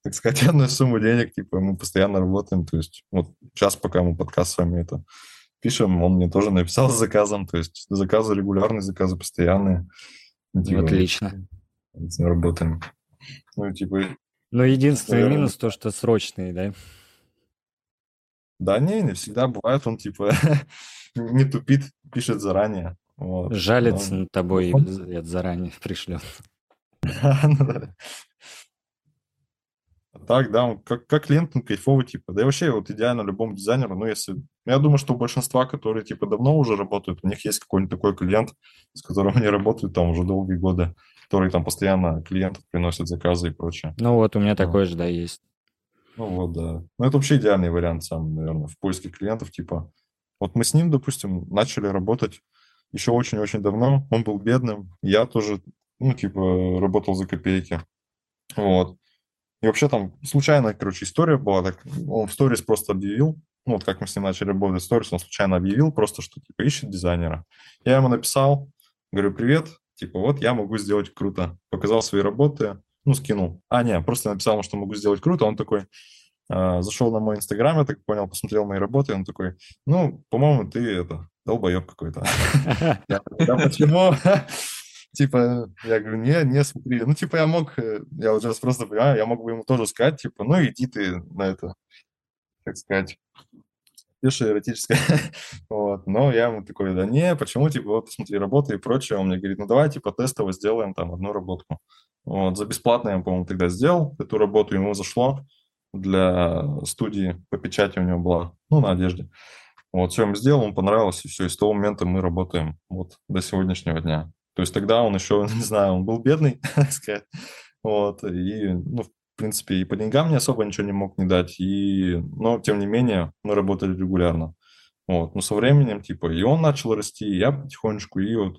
так сказать, одну сумму денег, типа мы постоянно работаем. То есть вот сейчас, пока мы подкаст с вами это пишем, он мне тоже написал с заказом. То есть заказы регулярные, заказы постоянные. Типа, Отлично. Работаем. Ну, типа... Но единственный наверное... минус то, что срочные, да? Да не, не всегда бывает, он типа не тупит, пишет заранее. Вот. Жалится Но... над тобой и заранее пришлет. Так, да, он как, как клиент, он кайфовый, типа, да и вообще вот идеально любому дизайнеру, ну, если, ну, я думаю, что у большинства, которые, типа, давно уже работают, у них есть какой-нибудь такой клиент, с которым они работают там уже долгие годы, который там постоянно клиентов приносит заказы и прочее. Ну вот, у меня ну. такой же, да, есть. Ну вот, да. Ну это вообще идеальный вариант сам, наверное, в поиске клиентов, типа, вот мы с ним, допустим, начали работать еще очень-очень давно, он был бедным, я тоже, ну, типа, работал за копейки, вот. И вообще там случайная, короче, история была, так, он в сторис просто объявил, ну, вот как мы с ним начали работать в сторис, он случайно объявил просто, что, типа, ищет дизайнера. Я ему написал, говорю, привет, типа, вот я могу сделать круто. Показал свои работы, ну, скинул. А, не, просто написал, что могу сделать круто. Он такой, э, зашел на мой инстаграм, я так понял, посмотрел мои работы, он такой, ну, по-моему, ты это, долбоеб какой-то. Почему? Типа, я говорю, не, не, смотри. Ну, типа, я мог, э, я вот сейчас просто понимаю, я мог бы ему тоже сказать, типа, ну, иди ты на это, как сказать, пиши эротическое. вот. Но я ему такой, да не, почему, типа, вот, смотри, работа и прочее. Он мне говорит, ну, давай, типа, тестово сделаем там одну работку. Вот, за бесплатно я, по-моему, тогда сделал эту работу, ему зашло для студии по печати у него была, ну, на одежде. Вот, все, ему сделал, ему понравилось, и все, и с того момента мы работаем вот до сегодняшнего дня. То есть тогда он еще, не знаю, он был бедный, так сказать, вот, и, ну, в принципе, и по деньгам мне особо ничего не мог не дать, и, но, тем не менее, мы работали регулярно. Вот, но со временем, типа, и он начал расти, и я потихонечку, и вот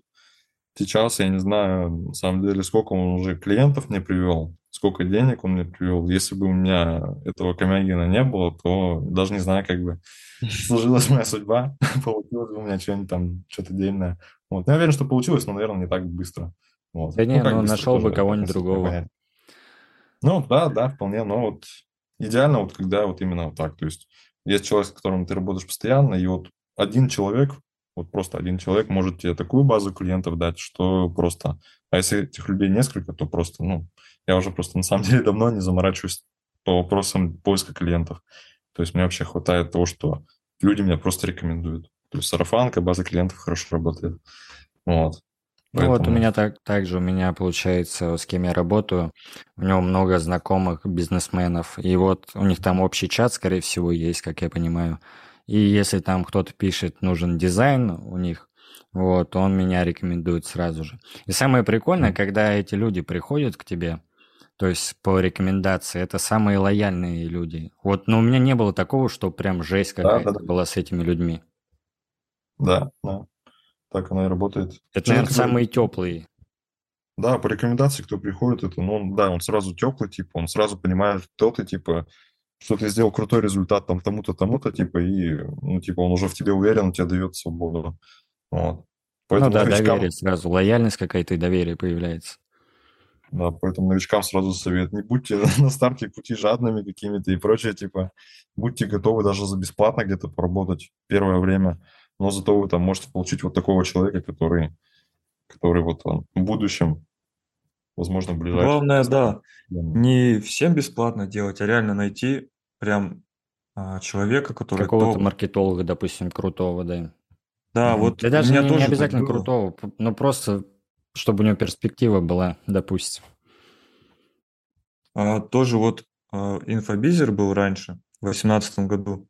Сейчас я не знаю, на самом деле, сколько он уже клиентов мне привел, сколько денег он мне привел. Если бы у меня этого Камягина не было, то даже не знаю, как бы сложилась моя судьба, получилось бы у меня что-нибудь там, что-то дельное. Вот. Я уверен, что получилось, но, наверное, не так быстро. Вот. Да ну, не, ну, нашел бы кого-нибудь другого. Ну, да, да, вполне, но вот идеально вот когда вот именно вот так, то есть есть человек, с которым ты работаешь постоянно, и вот один человек вот просто один человек может тебе такую базу клиентов дать, что просто... А если этих людей несколько, то просто, ну, я уже просто на самом деле давно не заморачиваюсь по вопросам поиска клиентов. То есть мне вообще хватает того, что люди меня просто рекомендуют. То есть сарафанка, база клиентов хорошо работает. Вот. Ну вот у меня так, так же, у меня получается, с кем я работаю, у него много знакомых бизнесменов, и вот у них там общий чат, скорее всего, есть, как я понимаю. И если там кто-то пишет, нужен дизайн у них, вот, он меня рекомендует сразу же. И самое прикольное, когда эти люди приходят к тебе, то есть по рекомендации, это самые лояльные люди. Вот, но у меня не было такого, что прям жесть какая-то да, да, была с этими людьми. Да, да. Так оно и работает. Это, наверное, самые теплые. Да, по рекомендации, кто приходит, это, ну, да, он сразу теплый, типа, он сразу понимает, кто ты, типа, что ты сделал крутой результат там тому-то, тому-то, типа, и, ну, типа, он уже в тебе уверен, он тебе дает свободу. Вот. Поэтому ну да, новичкам... доверие сразу, лояльность какая-то и доверие появляется. Да, поэтому новичкам сразу совет, не будьте на старте пути жадными какими-то и прочее, типа, будьте готовы даже за бесплатно где-то поработать первое время, но зато вы там можете получить вот такого человека, который, который вот он в будущем возможно, в ближайшем... Главное, да, не всем бесплатно делать, а реально найти прям а, человека, который... Какого-то топ. маркетолога, допустим, крутого, да. Да, вот да даже не, не обязательно крутого, но просто чтобы у него перспектива была, допустим. А, тоже вот а, инфобизер был раньше, в 2018 году.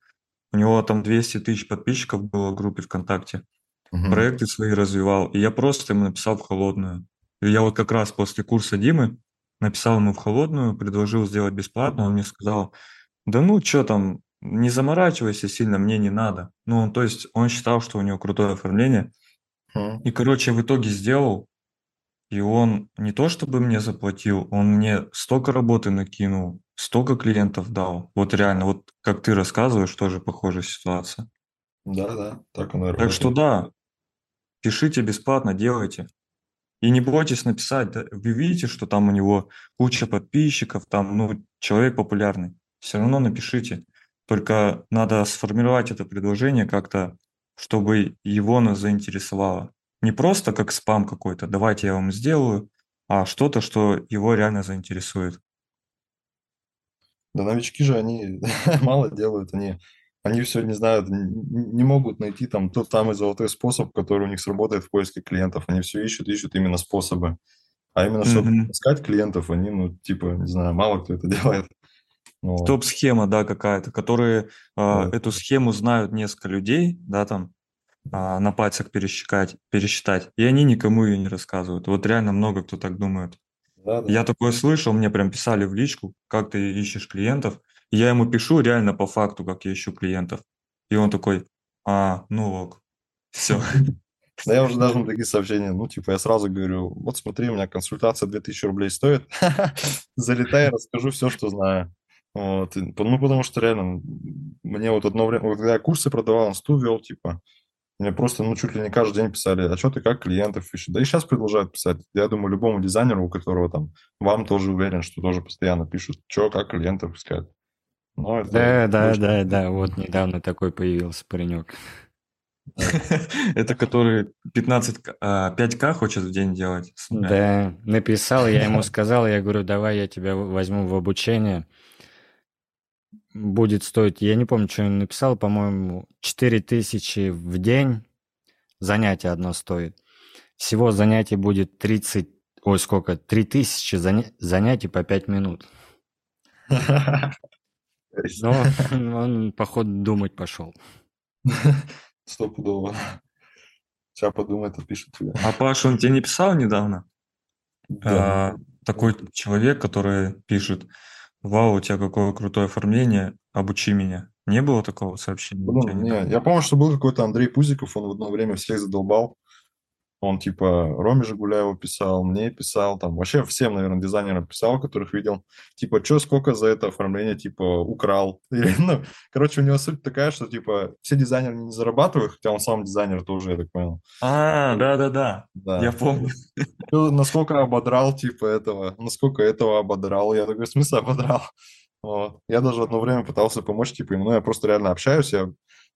У него там 200 тысяч подписчиков было в группе ВКонтакте. Угу. Проекты свои развивал. И я просто ему написал в холодную. И я вот как раз после курса Димы написал ему в холодную, предложил сделать бесплатно, он мне сказал, да ну, что там, не заморачивайся сильно, мне не надо. Ну, он, то есть он считал, что у него крутое оформление. Mm. И, короче, в итоге сделал. И он не то чтобы мне заплатил, он мне столько работы накинул, столько клиентов дал. Вот реально, вот как ты рассказываешь, тоже похожая ситуация. Да, да, так оно и Так что да, пишите бесплатно, делайте. И не бойтесь написать, да, вы видите, что там у него куча подписчиков, там, ну, человек популярный. Все равно напишите. Только надо сформировать это предложение как-то, чтобы его нас заинтересовало. Не просто как спам какой-то, давайте я вам сделаю, а что-то, что его реально заинтересует. Да новички же, они мало делают, они, они все не знают, не могут найти там тот самый золотой способ, который у них сработает в поиске клиентов. Они все ищут, ищут именно способы. А именно, чтобы mm-hmm. искать клиентов, они, ну, типа, не знаю, мало кто это делает. Вот. Стоп-схема, да, какая-то, которые э, да. эту схему знают несколько людей, да, там, а, на пальцах пересчитать, пересчитать, и они никому ее не рассказывают. Вот реально много кто так думает. Да, да. Я такое слышал, мне прям писали в личку, как ты ищешь клиентов. И я ему пишу реально по факту, как я ищу клиентов. И он такой, а, ну ок, все. Да я уже даже такие сообщения, ну, типа, я сразу говорю, вот смотри, у меня консультация 2000 рублей стоит, залетай, расскажу все, что знаю. Вот. Ну, потому что реально, мне вот одно время, когда я курсы продавал, инсту вел, типа, мне просто, ну, чуть ли не каждый день писали, а что ты как клиентов ищешь? Да и сейчас продолжают писать. Я думаю, любому дизайнеру, у которого там, вам тоже уверен, что тоже постоянно пишут, что, как клиентов искать. Ну, это да, да, да, да, вот недавно такой появился паренек. Это который 15, 5К а, хочет в день делать. Да, написал, я ему сказал, я говорю, давай я тебя возьму в обучение будет стоить, я не помню, что он написал, по-моему, 4000 в день занятие одно стоит. Всего занятий будет 30, ой, сколько, 3000 заня- занятий по 5 минут. Но он, походу, думать пошел. Стопудово. Сейчас подумает, отпишет тебе. А Паша, он тебе не писал недавно? Да. А, такой человек, который пишет, Вау, у тебя какое крутое оформление, обучи меня. Не было такого сообщения? Ну, не, я помню, что был какой-то Андрей Пузиков, он в одно время всех задолбал. Он типа Роме Жигуляеву писал, мне писал, там вообще всем, наверное, дизайнерам писал, которых видел. Типа, что, сколько за это оформление, типа, украл. Или, ну, короче, у него суть такая, что, типа, все дизайнеры не зарабатывают, хотя он сам дизайнер тоже, я так понял. А, да-да-да, я помню. Насколько ободрал, типа, этого, насколько этого ободрал. Я такой, в смысле ободрал? Вот. Я даже одно время пытался помочь, типа, ему, ну, я просто реально общаюсь, я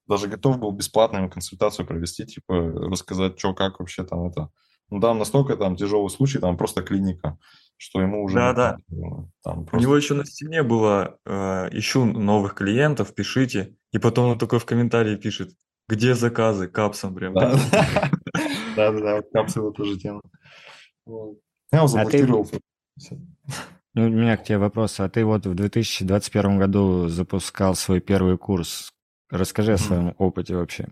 даже готов был бесплатно ему консультацию провести, типа, рассказать, что, как вообще там это. Ну, там настолько там тяжелый случай, там просто клиника, что ему уже... Да, да. Там просто... У него еще на стене было э, «Ищу новых клиентов, пишите». И потом он такой в комментарии пишет «Где заказы?» Капсом прям. Да-да-да, капсы его тоже тема. Я его заблокировал. Ну, у меня к тебе вопрос. А ты вот в 2021 году запускал свой первый курс. Расскажи о своем опыте вообще.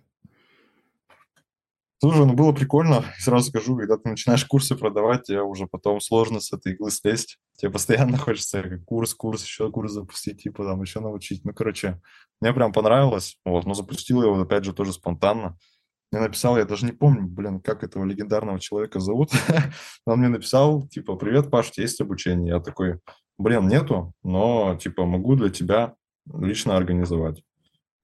Слушай, ну было прикольно. Сразу скажу, когда ты начинаешь курсы продавать, тебе уже потом сложно с этой иглы слезть. Тебе постоянно хочется курс, курс, еще курс запустить, типа там еще научить. Ну, короче, мне прям понравилось. Вот, но запустил его, опять же, тоже спонтанно. Мне написал, я даже не помню, блин, как этого легендарного человека зовут. Он мне написал, типа, привет, Паш, есть обучение? Я такой, блин, нету, но, типа, могу для тебя лично организовать.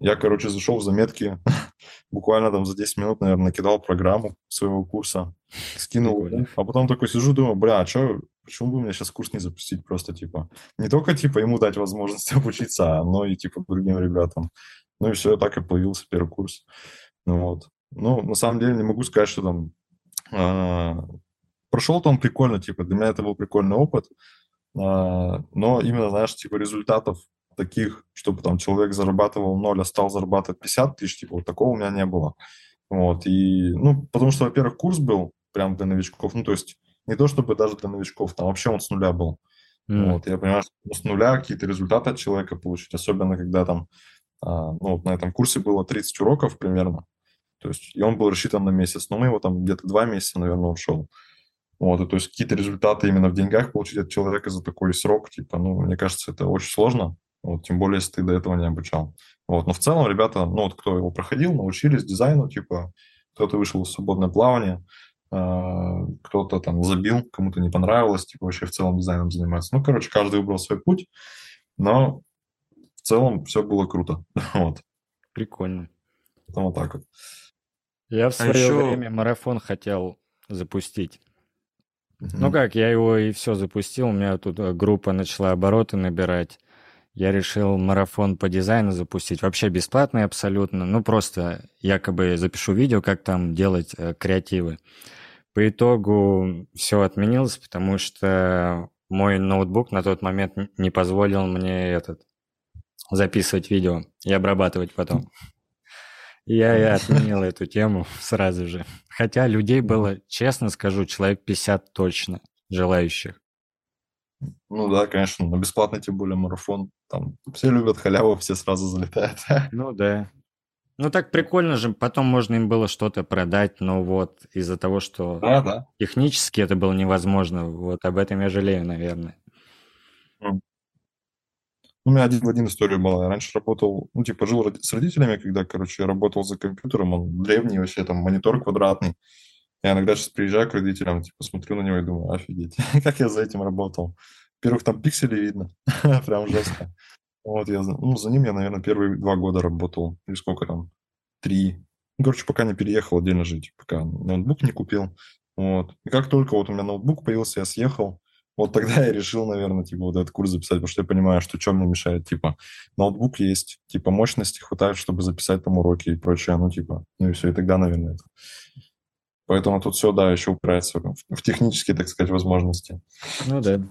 Я, короче, зашел в заметки, буквально там за 10 минут, наверное, накидал программу своего курса, скинул, а потом такой сижу, думаю, бля, а что, почему бы мне сейчас курс не запустить просто, типа, не только, типа, ему дать возможность обучиться, но и, типа, другим ребятам. Ну и все, так и появился первый курс. Ну вот. Ну, на самом деле, не могу сказать, что там... А, прошел там прикольно, типа, для меня это был прикольный опыт, а, но именно, знаешь, типа, результатов таких, чтобы там человек зарабатывал 0, а стал зарабатывать 50 тысяч, типа вот такого у меня не было. Вот, и, ну, потому что, во-первых, курс был прям для новичков, ну, то есть не то чтобы даже для новичков, там вообще он с нуля был. Mm. Вот, я понимаю, что с нуля какие-то результаты от человека получить, особенно когда там, а, ну, вот на этом курсе было 30 уроков примерно, то есть и он был рассчитан на месяц, но мы его там где-то два месяца, наверное, ушел. Вот, и то есть какие-то результаты именно в деньгах получить от человека за такой срок, типа, ну, мне кажется, это очень сложно. Вот, тем более, если ты до этого не обучал. Вот, но в целом ребята, ну вот кто его проходил, научились дизайну, типа кто-то вышел в свободное плавание, а, кто-то там забил, кому-то не понравилось, типа вообще в целом дизайном заниматься. Ну, короче, каждый выбрал свой путь, но в целом все было круто. вот. Прикольно. Поэтому вот так вот. Я в А свое еще- время марафон хотел запустить. Мгм. Ну как, я его и все запустил, у меня тут э, группа начала обороты набирать. Я решил марафон по дизайну запустить, вообще бесплатный абсолютно, ну просто якобы запишу видео, как там делать э, креативы. По итогу все отменилось, потому что мой ноутбук на тот момент не позволил мне этот записывать видео и обрабатывать потом. Я и отменил эту тему сразу же. Хотя людей было, честно скажу, человек 50 точно желающих. Ну да, конечно, на бесплатный тем более марафон. Там все любят халяву, все сразу залетают. Ну да. Ну так прикольно же, потом можно им было что-то продать, но вот из-за того, что Да, да. технически это было невозможно, вот об этом я жалею, наверное. У меня один в один история была. Я раньше работал, ну, типа, жил с родителями, когда, короче, я работал за компьютером, он древний вообще, там, монитор квадратный. Я иногда сейчас приезжаю к родителям, типа, смотрю на него и думаю, офигеть, как я за этим работал. Во-первых, там пиксели видно, прям жестко. Вот, я, ну, за ним я, наверное, первые два года работал, или сколько там, три. Ну, короче, пока не переехал отдельно жить, пока ноутбук не купил. Вот. И как только вот у меня ноутбук появился, я съехал, вот тогда я решил, наверное, типа вот этот курс записать, потому что я понимаю, что что мне мешает, типа, ноутбук есть, типа, мощности хватает, чтобы записать там уроки и прочее, ну, типа, ну и все, и тогда, наверное, это. Поэтому тут все, да, еще упирается в, в технические, так сказать, возможности. Ну да.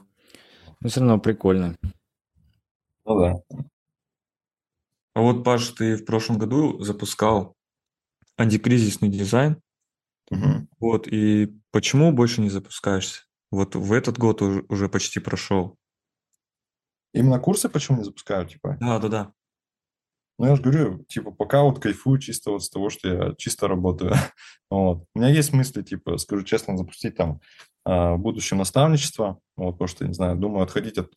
Но все равно прикольно. Ну да. А вот, Паш, ты в прошлом году запускал антикризисный дизайн. Мгм. Вот, и почему больше не запускаешься? Вот в этот год уже, почти прошел. Именно курсы почему не запускаю, типа? Да, да, да. Ну, я же говорю, типа, пока вот кайфую чисто вот с того, что я чисто работаю. Вот. У меня есть мысли, типа, скажу честно, запустить там а, в будущем наставничество, вот, потому что, не знаю, думаю отходить от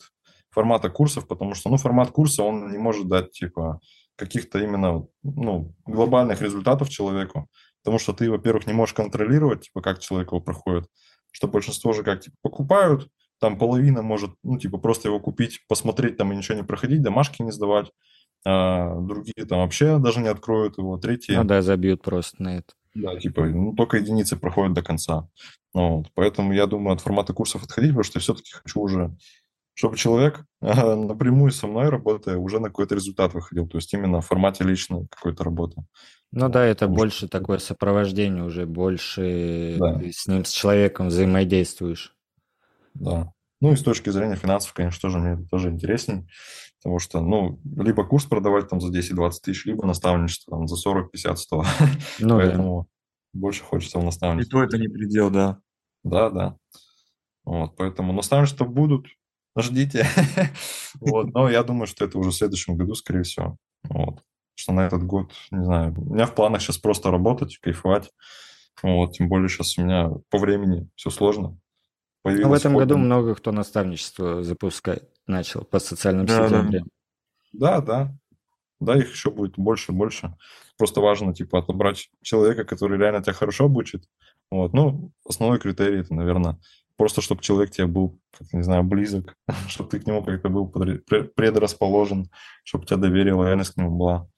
формата курсов, потому что, ну, формат курса, он не может дать, типа, каких-то именно, ну, глобальных результатов человеку, потому что ты, во-первых, не можешь контролировать, типа, как человек его проходит, что большинство же как, типа, покупают, там половина может, ну, типа, просто его купить, посмотреть там и ничего не проходить, домашки не сдавать, а другие там вообще даже не откроют его, третьи... Ну да, забьют просто на это. Да, типа, ну, только единицы проходят до конца. Ну, вот. Поэтому я думаю от формата курсов отходить, потому что я все-таки хочу уже, чтобы человек а, напрямую со мной, работая, уже на какой-то результат выходил. То есть именно в формате личной какой-то работы. Ну да, это Потому что- больше такое сопровождение, уже больше Да. ты с ним, с человеком взаимодействуешь. Да. Ну и с точки зрения финансов, конечно, тоже мне это тоже интересней. Потому что, ну, либо курс продавать там за 10-20 тысяч, либо наставничество там за 40, 50, 100. Ну да. Поэтому больше хочется в И наставничество. то это не предел, да. Да, да. Вот, поэтому наставничества будут, ждите. Вот, но я думаю, что это уже в следующем году, скорее всего. Вот. Что на этот год, не знаю, у меня в планах сейчас просто работать, кайфовать. Вот, тем более сейчас у меня по времени все сложно. Ну, в Появилось этом году много кто наставничество запускает, начал по социальным Да, сетям. да. прям. Да, да. Да, их еще будет больше и больше. Просто важно, типа, отобрать человека, который реально тебя хорошо обучит. Вот. Ну, основной критерий это, наверное, просто чтобы человек тебе был, как, не знаю, близок, чтобы ты к нему как-то был предрасположен, чтобы тебя доверие, лояльность к нему была.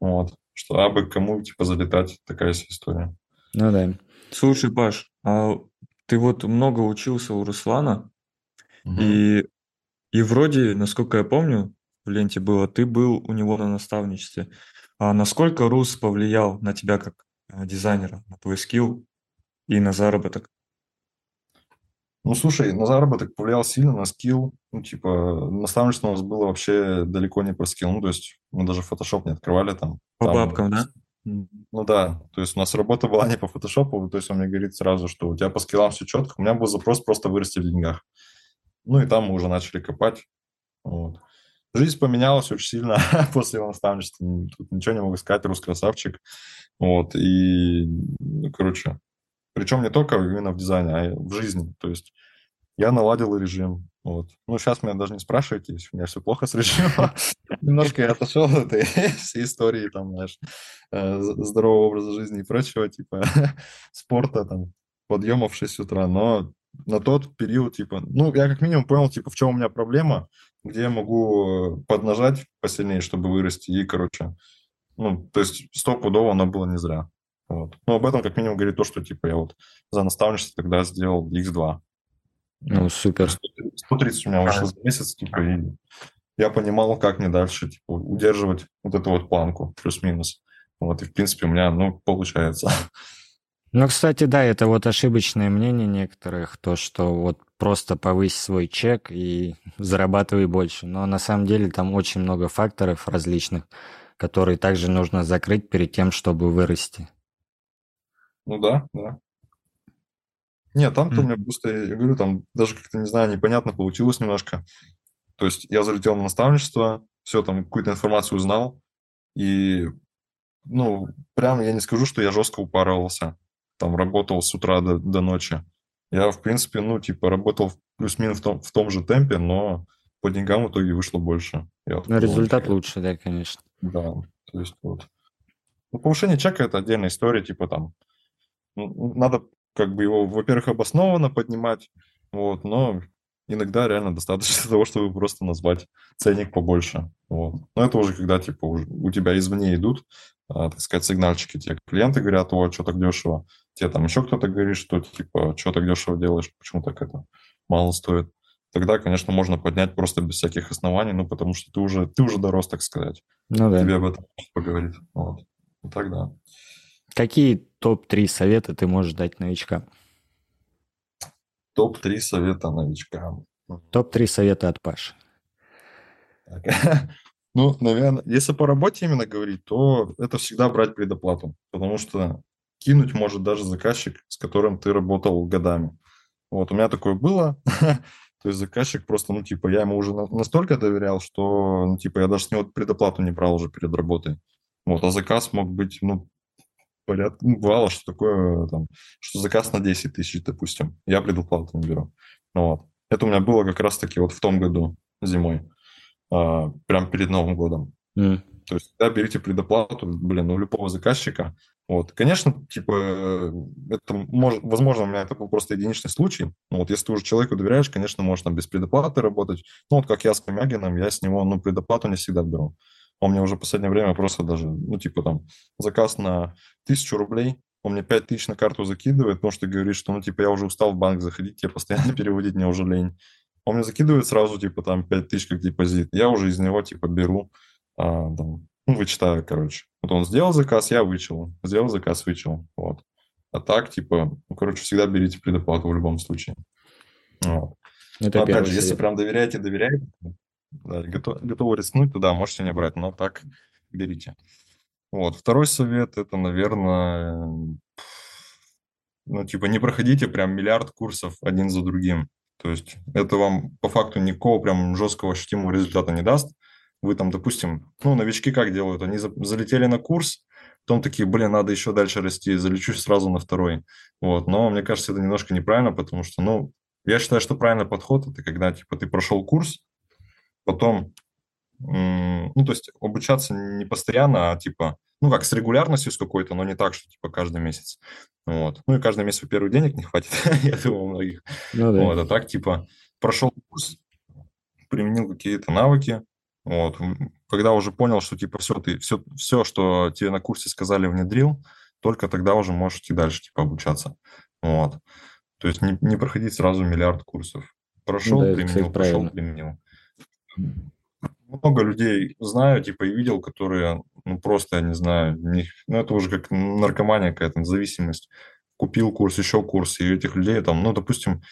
Вот. Что абы кому, типа, залетать, такая вся история. Ну да. Слушай, Паш, а ты вот много учился у Руслана, Мгм. и, и вроде, насколько я помню, в ленте было, ты был у него на наставничестве. А насколько Рус повлиял на тебя как э, дизайнера, на твой скилл и на заработок? Ну, слушай, на заработок повлиял сильно, на скилл. Ну, типа, наставничество у нас было вообще далеко не про скилл. Ну, то есть мы даже фотошоп не открывали там. По Там- бабкам, да? Ну да, то есть у нас работа была не по фотошопу, то есть он мне говорит сразу, что у тебя по скиллам все четко. У меня был запрос просто вырасти в деньгах. Ну и там мы уже начали копать. Вот. Жизнь поменялась очень сильно после его наставничества. Тут ничего не могу сказать, рус красавчик. Вот, и, ну, короче, причем не только именно в дизайне, а и в жизни. То есть я наладил режим. Вот. Ну, сейчас меня даже не спрашивайте, у меня все плохо с режимом. Немножко я отошел от этой всей истории, там, знаешь, э, здорового образа жизни и прочего, типа спорта, там, подъема в 6 утра, но на тот период, типа, ну, я как минимум понял, типа, в чем у меня проблема, где я могу э, поднажать посильнее, чтобы вырасти, и, короче, ну, то есть стопудово оно было не зря. Вот. Ну, об этом как минимум говорит то, что, типа, я вот за наставничество тогда сделал X2. Ну, супер. 130 у меня вышло за месяц, типа, и я понимал, как мне дальше, типа, удерживать вот эту вот планку, плюс-минус. Вот, и, в принципе, у меня, ну, получается. Ну, кстати, да, это вот ошибочное мнение некоторых, то, что вот просто повысь свой чек и зарабатывай больше. Но на самом деле там очень много факторов различных, которые также нужно закрыть перед тем, чтобы вырасти. Ну да, да. Нет, там-то mm. у меня просто, я говорю, там даже как-то, не знаю, непонятно получилось немножко. То есть я залетел на наставничество, все, там какую-то информацию узнал, и, ну, прям я не скажу, что я жестко упарывался там работал с утра до, до ночи. Я, в принципе, ну, типа, работал плюс-минус в том, в том же темпе, но по деньгам в итоге вышло больше. Я но результат что... лучше, да, конечно. Да, то есть вот. Ну, повышение чека – это отдельная история, типа там, ну, надо как бы его, во-первых, обоснованно поднимать, вот, но иногда реально достаточно того, чтобы просто назвать ценник побольше. Вот. Но это уже когда типа уже у тебя извне идут, а, так сказать, сигнальчики. Те клиенты говорят, о, что так дешево. Тебе там еще кто-то говорит, что типа, что так дешево делаешь, почему так это мало стоит. Тогда, конечно, можно поднять просто без всяких оснований, ну, потому что ты уже, ты уже дорос, так сказать. Ну да. Тебе об этом поговорить. Вот. И тогда. Какие топ-3 совета ты можешь дать новичкам? Топ-3 совета новичкам. Топ-3 совета от Паши. Ну, наверное, если по работе именно говорить, то это всегда брать предоплату, потому что кинуть может даже заказчик, с которым ты работал годами. Вот, у меня такое было. То есть заказчик просто, ну, типа, я ему уже настолько доверял, что, ну, типа, я даже с него предоплату не брал уже перед работой. Вот, а заказ мог быть, ну, порядка, ну, бывало, что такое, там, что заказ на 10 тысяч, допустим, я предоплату не беру. Вот. Это у меня было как раз-таки вот в том году, зимой, а, прям перед Новым годом. Mm. То есть, да, берите предоплату, блин, у любого заказчика. Вот, конечно, типа, это может, возможно, у меня это был просто единичный случай. Ну, вот если ты уже человеку доверяешь, конечно, можно без предоплаты работать. Ну, вот как я с Комягином, я с него, ну, предоплату не всегда беру. Он мне уже в последнее время просто даже, ну, типа там, заказ на тысячу рублей, он мне пять тысяч на карту закидывает, потому что говорит, что, ну, типа, я уже устал в банк заходить, тебе постоянно переводить, мне уже лень. Он мне закидывает сразу, типа, там, пять тысяч как депозит. Я уже из него, типа, беру, а, там, ну, вычитаю, короче. Вот он сделал заказ, я вычел. Сделал заказ, вычел. Вот. А так, типа, ну, короче, всегда берите предоплату в любом случае. Вот. Это Но, опять же, если прям доверяете, доверяете, да, готов, готовы рискнуть, то да, можете не брать, но так берите. Вот. Второй совет – это, наверное, ну, типа, не проходите прям миллиард курсов один за другим. То есть это вам по факту никакого прям жесткого ощутимого результата не даст. Вы там, допустим, ну, новички как делают? Они залетели на курс, потом такие, блин, надо еще дальше расти, залечу сразу на второй. Вот. Но мне кажется, это немножко неправильно, потому что, ну, я считаю, что правильный подход – это когда, типа, ты прошел курс, потом, ну, то есть обучаться не постоянно, а типа, ну, как с регулярностью с какой-то, но не так, что типа каждый месяц. Вот. Ну, и каждый месяц, во-первых, денег не хватит, я думаю, у многих. Ну, да. Вот, а так, типа, прошел курс, применил какие-то навыки, вот. Когда уже понял, что типа все, ты, все, все, что тебе на курсе сказали, внедрил, только тогда уже можешь идти дальше, типа, обучаться. Вот. То есть не, не проходить сразу миллиард курсов. Прошел, да, применил, прошел, применил много людей знаю, типа, и видел, которые, ну, просто, я не знаю, них, ну, это уже как наркомания какая-то, зависимость. Купил курс, еще курс, и этих людей там, ну, допустим,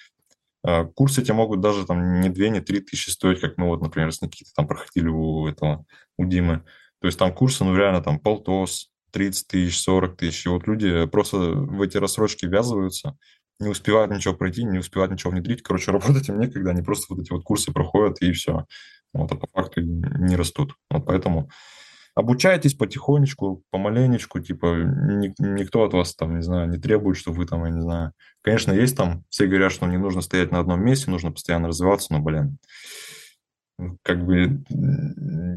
а, курсы эти могут даже там не 2, не 3 тысячи стоить, как мы вот, например, с Никитой там проходили у этого, у Димы. То есть там курсы, ну, реально там полтос, 30 тысяч, 40 тысяч. И вот люди просто в эти рассрочки ввязываются, не успевают ничего пройти, не успевают ничего внедрить. Короче, работать им некогда, они просто вот эти вот курсы проходят, и все. Вот, а по факту не растут. Вот поэтому обучайтесь потихонечку, помаленечку, типа, ни, никто от вас там, не знаю, не требует, чтобы вы там, я не знаю. Конечно, есть там, все говорят, что не нужно стоять на одном месте, нужно постоянно развиваться, но, блин, как бы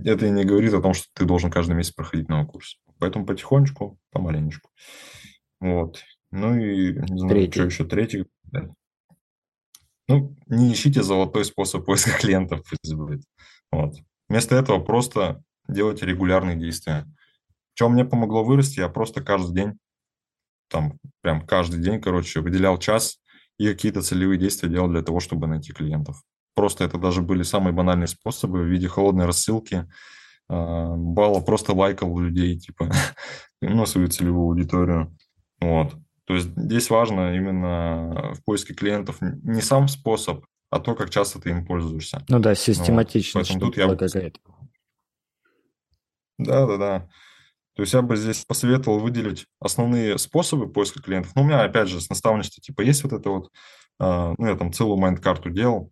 это не говорит о том, что ты должен каждый месяц проходить новый курс. Поэтому потихонечку, помаленечку. Вот. Ну и, не знаю, Третий. что еще, третий. да. Ну, не ищите золотой способ поиска клиентов в Facebook. Вот. Вместо этого просто делайте регулярные действия. Что мне помогло вырасти, я просто каждый день, там, прям каждый день, короче, выделял час и какие-то целевые действия делал для того, чтобы найти клиентов. Просто это даже были самые банальные способы в виде холодной рассылки, а, балла просто лайкал людей, типа, ну, свою целевую аудиторию. Вот. То есть здесь важно именно в поиске клиентов не сам способ, а то, как часто ты им пользуешься. Ну да, систематичность, Поэтому чтобы тут я какая-то. Да, да, да. То есть я бы здесь посоветовал выделить основные способы поиска клиентов. Ну, у меня, опять же, с наставничества, типа, есть вот это вот, а, ну, я там целую майнд-карту делал.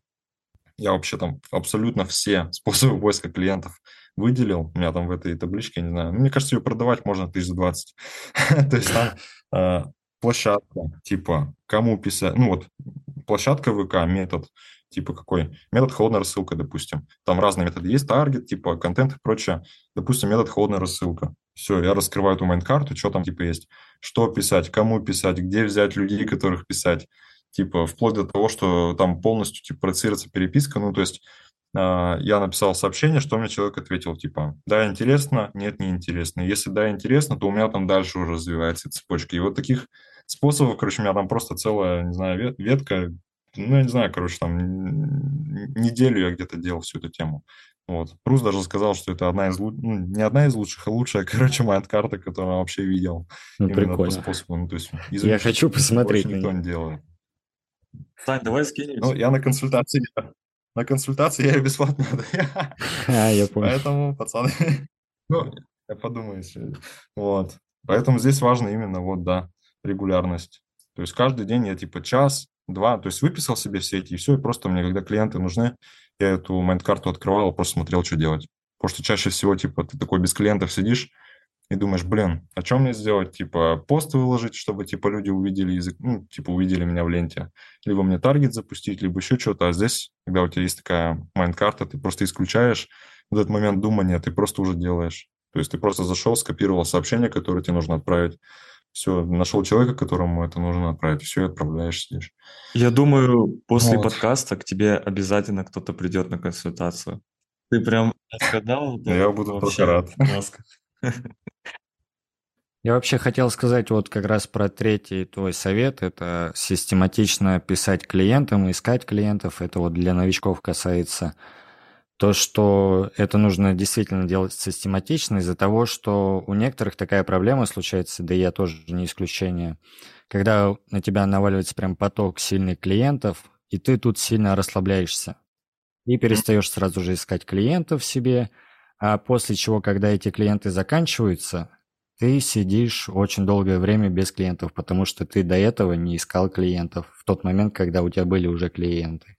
Я вообще там абсолютно все способы поиска клиентов выделил. У меня там в этой табличке, не знаю, ну, мне кажется, ее продавать можно тысяч за 20. То есть там а, площадка, типа, кому писать, ну, вот, площадка ВК, метод, типа какой? Метод холодной рассылка, допустим. Там разные методы есть, таргет, типа, контент и прочее. Допустим, метод холодная рассылка. Все, я раскрываю эту майнд-карту, что там типа есть. Что писать, кому писать, где взять людей, которых писать. Типа, вплоть до того, что там полностью типа, проецируется переписка. Ну, то есть я написал сообщение, что мне человек ответил, типа, да, интересно, нет, не интересно. Если да, интересно, то у меня там дальше уже развивается цепочка. И вот таких способов, короче, у меня там просто целая, не знаю, вет- ветка, ну, я не знаю, короче, там неделю я где-то делал всю эту тему. Вот. Рус даже сказал, что это одна из ну, не одна из лучших, а лучшая, короче, майнд-карта, которую он вообще видел. Ну, Именно по прикольно. способу. Ну, то есть, Я хочу посмотреть никто не делает. Сань, давай скинем. Ну, я на консультации, на консультации я ее бесплатно даю. А, я понял. Поэтому, пацаны, ну, я подумаю, если... Вот. Поэтому здесь важно именно, вот, да, регулярность. То есть каждый день я типа час, два, то есть выписал себе все эти, и все, и просто мне, когда клиенты нужны, я эту mind-карту открывал, просто смотрел, что делать. Потому что чаще всего, типа, ты такой без клиентов сидишь и думаешь, блин, а что мне сделать? Типа, пост выложить, чтобы, типа, люди увидели язык, ну, типа, увидели меня в ленте. Либо мне таргет запустить, либо еще что-то. А здесь, когда у тебя есть такая mind-карта, ты просто исключаешь вот этот момент думания, ты просто уже делаешь. То есть ты просто зашел, скопировал сообщение, которое тебе нужно отправить. Все, нашел человека, которому это нужно отправить, все, и отправляешь, сидишь. Я думаю, после Вот. подкаста к тебе обязательно кто-то придет на консультацию. Ты прям. Ну, Я буду Вообще только рад. Я вообще хотел сказать вот как раз про третий твой совет. Это систематично писать клиентам, искать клиентов. Это вот для новичков касается. То, что это нужно действительно делать систематично из-за того, что у некоторых такая проблема случается, да я тоже не исключение, когда на тебя наваливается прям поток сильных клиентов, и ты тут сильно расслабляешься. И перестаешь сразу же искать клиентов себе, а после чего, когда эти клиенты заканчиваются, ты сидишь очень долгое время без клиентов, потому что ты до этого не искал клиентов в тот момент, когда у тебя были уже клиенты.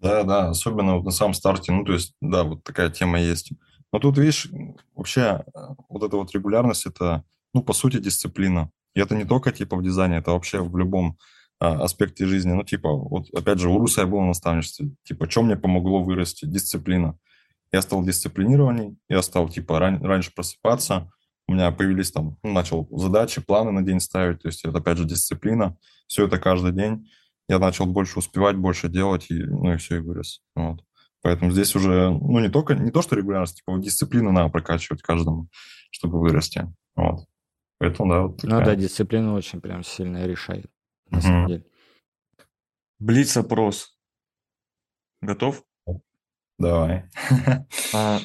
Да, да, особенно вот на самом старте, ну, то есть, да, вот такая тема есть. Но тут, видишь, вообще э, вот эта вот регулярность, это, ну, по сути, дисциплина. И это не только, типа, в дизайне, это вообще в любом а, аспекте жизни. Ну, типа, вот, опять же, у Руса я был на наставничестве. Типа, что мне помогло вырасти? Дисциплина. Я стал дисциплинированней, я стал, типа, ран- раньше просыпаться, у меня появились там, ну, начал задачи, планы на день ставить, то есть это, опять же, дисциплина. Все это каждый день я начал больше успевать, больше делать, и, ну и все, и вырос. Вот. Поэтому здесь уже, ну, не только, не то, что регулярность, типа, дисциплину надо прокачивать каждому, чтобы вырасти. Вот. Поэтому, да, вот Ну такая. да, дисциплина очень прям сильно решает, на Мгм. самом деле. Блиц-опрос. Готов? Давай. А,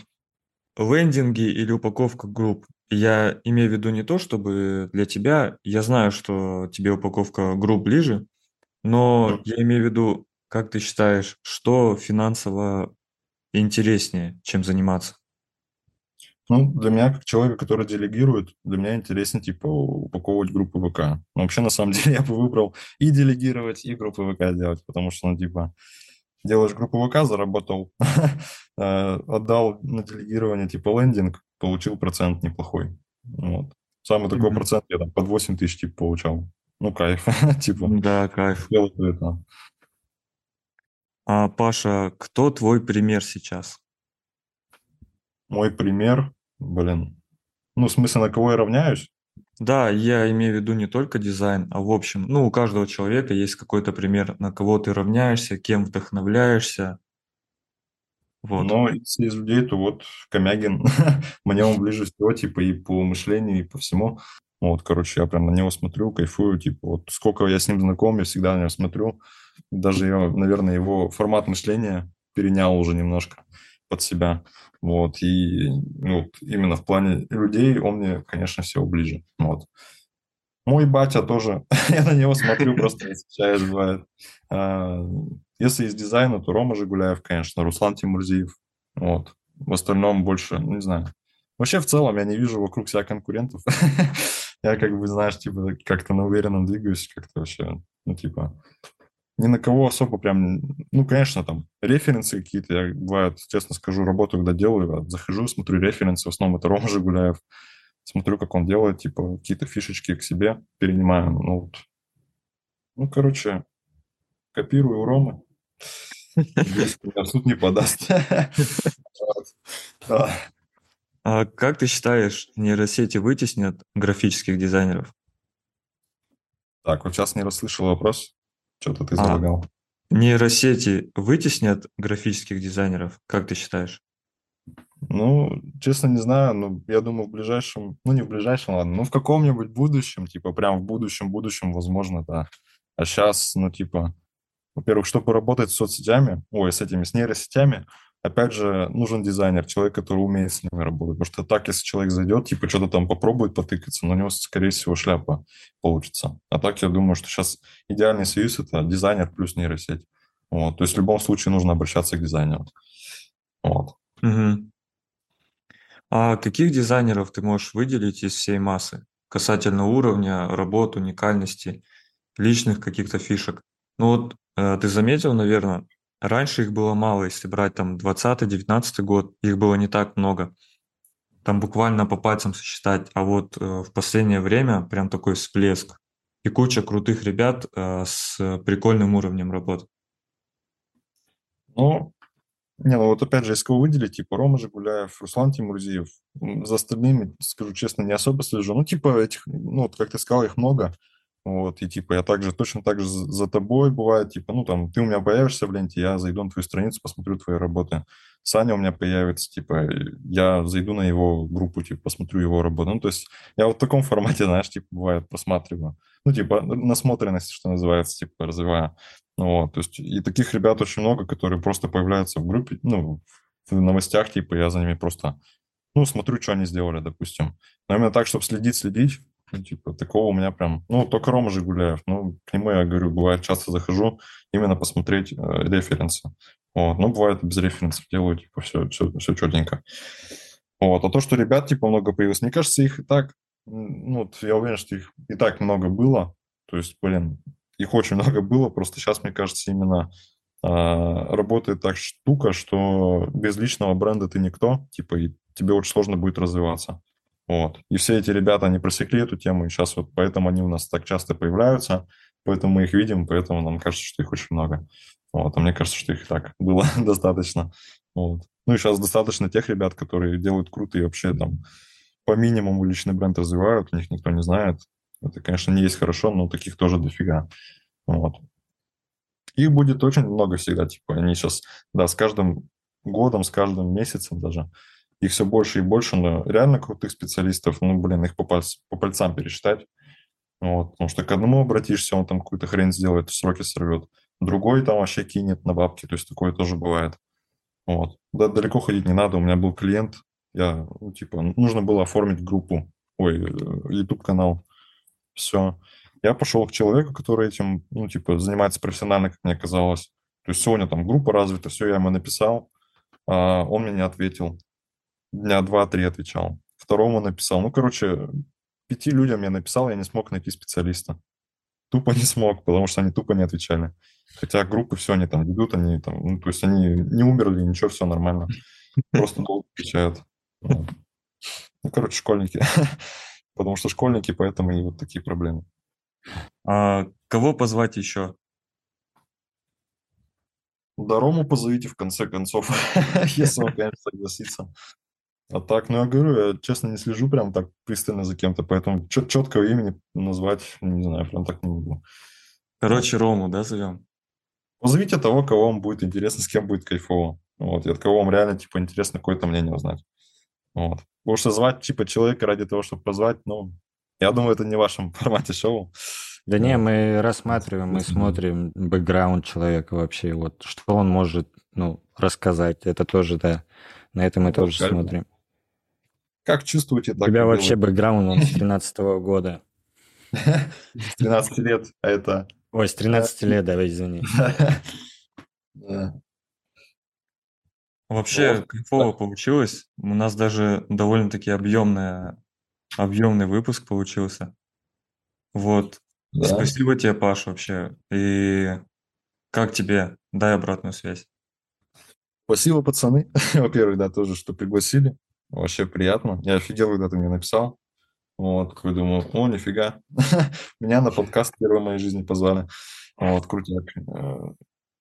лендинги или упаковка групп? Я имею в виду не то, чтобы для тебя, я знаю, что тебе упаковка групп ближе, но я имею в виду, как ты считаешь, что финансово интереснее, чем заниматься? Ну, для меня, как человека, который делегирует, для меня интереснее, типа, упаковывать группы ВК. Но вообще, на самом деле, я бы выбрал и делегировать, и группы ВК делать, потому что, ну, типа, делаешь группу ВК, заработал, э, отдал на делегирование, типа, лендинг, получил процент неплохой. Вот. Самый такой процент я там под 8 тысяч, типа, получал. Ну, кайф, типа, Да, кайф. это. А, Паша, кто твой пример сейчас? Мой пример, блин, ну, в смысле, на кого я равняюсь? Да, я имею в виду не только дизайн, а в общем, ну, у каждого человека есть какой-то пример, на кого ты равняешься, кем вдохновляешься. Вот. Но из людей, то вот Комягин, мне он ближе всего, типа, и по мышлению, и по всему. Вот, короче, я прям на него смотрю, кайфую, типа, вот сколько я с ним знаком, я всегда на него смотрю. Даже, я, наверное, его формат мышления перенял уже немножко под себя. Вот, и ну, вот, именно в плане людей он мне, конечно, всего ближе. Вот. Мой батя тоже, я на него смотрю, просто сейчас бывает. А, если из дизайна, то Рома Жигуляев, конечно, Руслан Тимурзиев. Вот. В остальном больше, ну, не знаю. Вообще, в целом, я не вижу вокруг себя конкурентов. я как бы, знаешь, типа, как-то на уверенном двигаюсь, как-то вообще, ну, типа, ни на кого особо прям... Ну, конечно, там референсы какие-то, я, бывает, честно скажу, работу, когда делаю, захожу, смотрю референсы, в основном это Рома Жигуляев, смотрю, как он делает, типа, какие-то фишечки к себе перенимаю, ну, вот. Ну, короче, копирую у Ромы. Суд не подаст. А как ты считаешь, нейросети вытеснят графических дизайнеров? Так, вот сейчас не расслышал вопрос. Что-то ты залагал. А, нейросети вытеснят графических дизайнеров, как ты считаешь? Ну, честно, не знаю, но я думаю, в ближайшем, ну, не в ближайшем, ладно, но в каком-нибудь будущем, типа, прям в будущем, будущем, возможно, да. А сейчас, ну, типа, во-первых, чтобы работать с соцсетями, ой, с этими, с нейросетями, опять же, нужен дизайнер, человек, который умеет с ними работать. Потому что так, если человек зайдет, типа что-то там попробует потыкаться, но у него, скорее всего, шляпа получится. А так, я думаю, что сейчас идеальный союз – это дизайнер плюс нейросеть. Вот. То есть в любом случае нужно обращаться к дизайнеру. Вот. Угу. А каких дизайнеров ты можешь выделить из всей массы касательно уровня, работ, уникальности, личных каких-то фишек? Ну вот э, ты заметил, наверное, Раньше их было мало, если брать там 20-19 год, их было не так много. Там буквально по пальцам сосчитать, а вот э, в последнее время прям такой всплеск. И куча крутых ребят э, с прикольным уровнем работы. Ну, не, ну вот опять же, если кого выделить, типа Рома Жигуляев, Руслан Тимурзиев, за остальными, скажу честно, не особо слежу. Ну, типа этих, ну, вот как ты сказал, их много. Вот, и типа я также точно так же за тобой бывает, типа, ну там, ты у меня появишься в ленте, я зайду на твою страницу, посмотрю твои работы. Саня у меня появится, типа, я зайду на его группу, типа, посмотрю его работу. Ну, то есть я вот в таком формате, знаешь, типа, бывает, просматриваю. Ну, типа, насмотренность, что называется, типа, развиваю. Вот, то есть и таких ребят очень много, которые просто появляются в группе, ну, в новостях, типа, я за ними просто, ну, смотрю, что они сделали, допустим. Но именно так, чтобы следить, следить, ну, типа, такого у меня прям... Ну, только Рома Жигуляев. Ну, к нему я говорю, бывает, часто захожу именно посмотреть э, референсы. Вот. Ну, бывает, без референсов делаю, типа, все, все, все четенько. Вот. А то, что ребят, типа, много появилось, мне кажется, их и так... Ну, вот я уверен, что их и так много было. То есть, блин, их очень много было. Просто сейчас, мне кажется, именно э, работает так штука, что без личного бренда ты никто, типа, и тебе очень сложно будет развиваться. Вот. И все эти ребята, они просекли эту тему, и сейчас вот поэтому они у нас так часто появляются, поэтому мы их видим, поэтому нам кажется, что их очень много. Вот. А мне кажется, что их и так было достаточно. Вот. Ну и сейчас достаточно тех ребят, которые делают круто и вообще там по минимуму личный бренд развивают, у них никто не знает. Это, конечно, не есть хорошо, но таких тоже дофига. Вот. Их будет очень много всегда, типа, они сейчас, да, с каждым годом, с каждым месяцем даже их все больше и больше, но реально крутых специалистов, ну, блин, их по, пальц, по пальцам пересчитать. Вот, потому что к одному обратишься, он там какую-то хрень сделает, сроки сорвет. Другой там вообще кинет на бабки, то есть такое тоже бывает. Вот. Да, далеко ходить не надо. У меня был клиент, я, ну, типа, нужно было оформить группу, ой, э, YouTube-канал. Все. Я пошел к человеку, который этим, ну, типа, занимается профессионально, как мне казалось. То есть сегодня там группа развита, все, я ему написал, а он мне не ответил дня два-три отвечал. Второму написал. Ну, короче, пяти людям я написал, я не смог найти специалиста. Тупо не смог, потому что они тупо не отвечали. Хотя группы все, они там ведут, они там, ну, то есть они не умерли, ничего, все нормально. Просто долго отвечают. Ну, короче, школьники. Потому что школьники, поэтому и вот такие проблемы. А кого позвать еще? Да, Рому позовите в конце концов, если он, конечно, согласится. А так, ну я говорю, я честно не слежу прям так пристально за кем-то, поэтому чет- четкого имени назвать, не знаю, прям так не могу. Короче, Рому, да, зовем? Позовите того, кого вам будет интересно, с кем будет кайфово. Вот, и от кого вам реально, типа, интересно какое-то мнение узнать. Вот. Потому что звать, типа, человека ради того, чтобы позвать, ну, я думаю, это не в вашем формате шоу. Да не, мы рассматриваем, мы смотрим бэкграунд человека вообще, вот что он может, ну, рассказать. Это тоже, да, на это мы тоже смотрим. Как чувствуете, У тебя вообще делайте. бэкграунд, он с 13 года. С 13 лет, а это... Ой, с 13 лет, давай, извини. Да. Вообще кайфово получилось. У нас даже довольно-таки объемная, объемный выпуск получился. Вот. Да. Спасибо тебе, Паш, вообще. И как тебе? Дай обратную связь. Спасибо, пацаны. Во-первых, да, тоже, что пригласили. Вообще приятно. Я офигел, когда ты мне написал. Вот, такой думаю, о, нифига. Меня на подкаст первый в моей жизни позвали. Вот, крутяк. Э,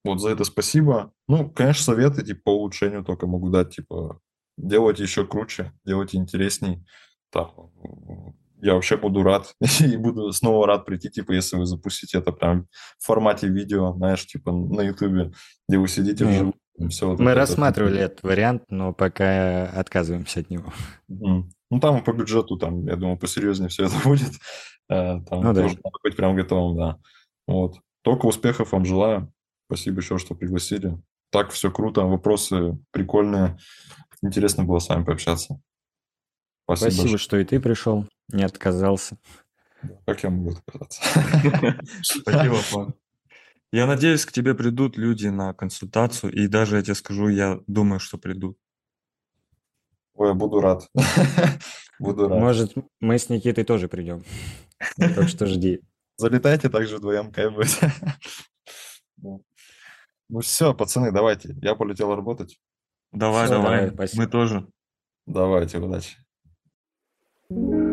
Вот за это спасибо. Ну, конечно, советы типа по улучшению только могу дать, типа, делайте еще круче, делайте интересней. Так, я вообще буду рад и буду снова рад прийти, типа, если вы запустите это прям в формате видео, знаешь, типа на ютубе, где вы сидите Ну, вживую. Все вот Мы это- рассматривали этот вариант, но пока отказываемся от него. Мгм. Ну, там по бюджету, там, я думаю, посерьезнее все это будет. Э, Там Ну да. тоже надо быть прям готовым, да. Вот. Только успехов вам желаю. Спасибо еще, что пригласили. Так, все круто, вопросы прикольные. Интересно было с вами пообщаться. Спасибо. Спасибо, большое. что и ты пришел, не отказался. Как я могу отказаться? Спасибо, Паш. Я надеюсь, к тебе придут люди на консультацию, и даже я тебе скажу, я думаю, что придут. Ой, я буду рад. Буду рад. Может, мы с Никитой тоже придем. Так что жди. Залетайте также вдвоем, кайф будет. Да. Ну все, пацаны, давайте. Я полетел работать. Давай, Всё, давай, давай, спасибо. мы тоже. Давайте, удачи. thank you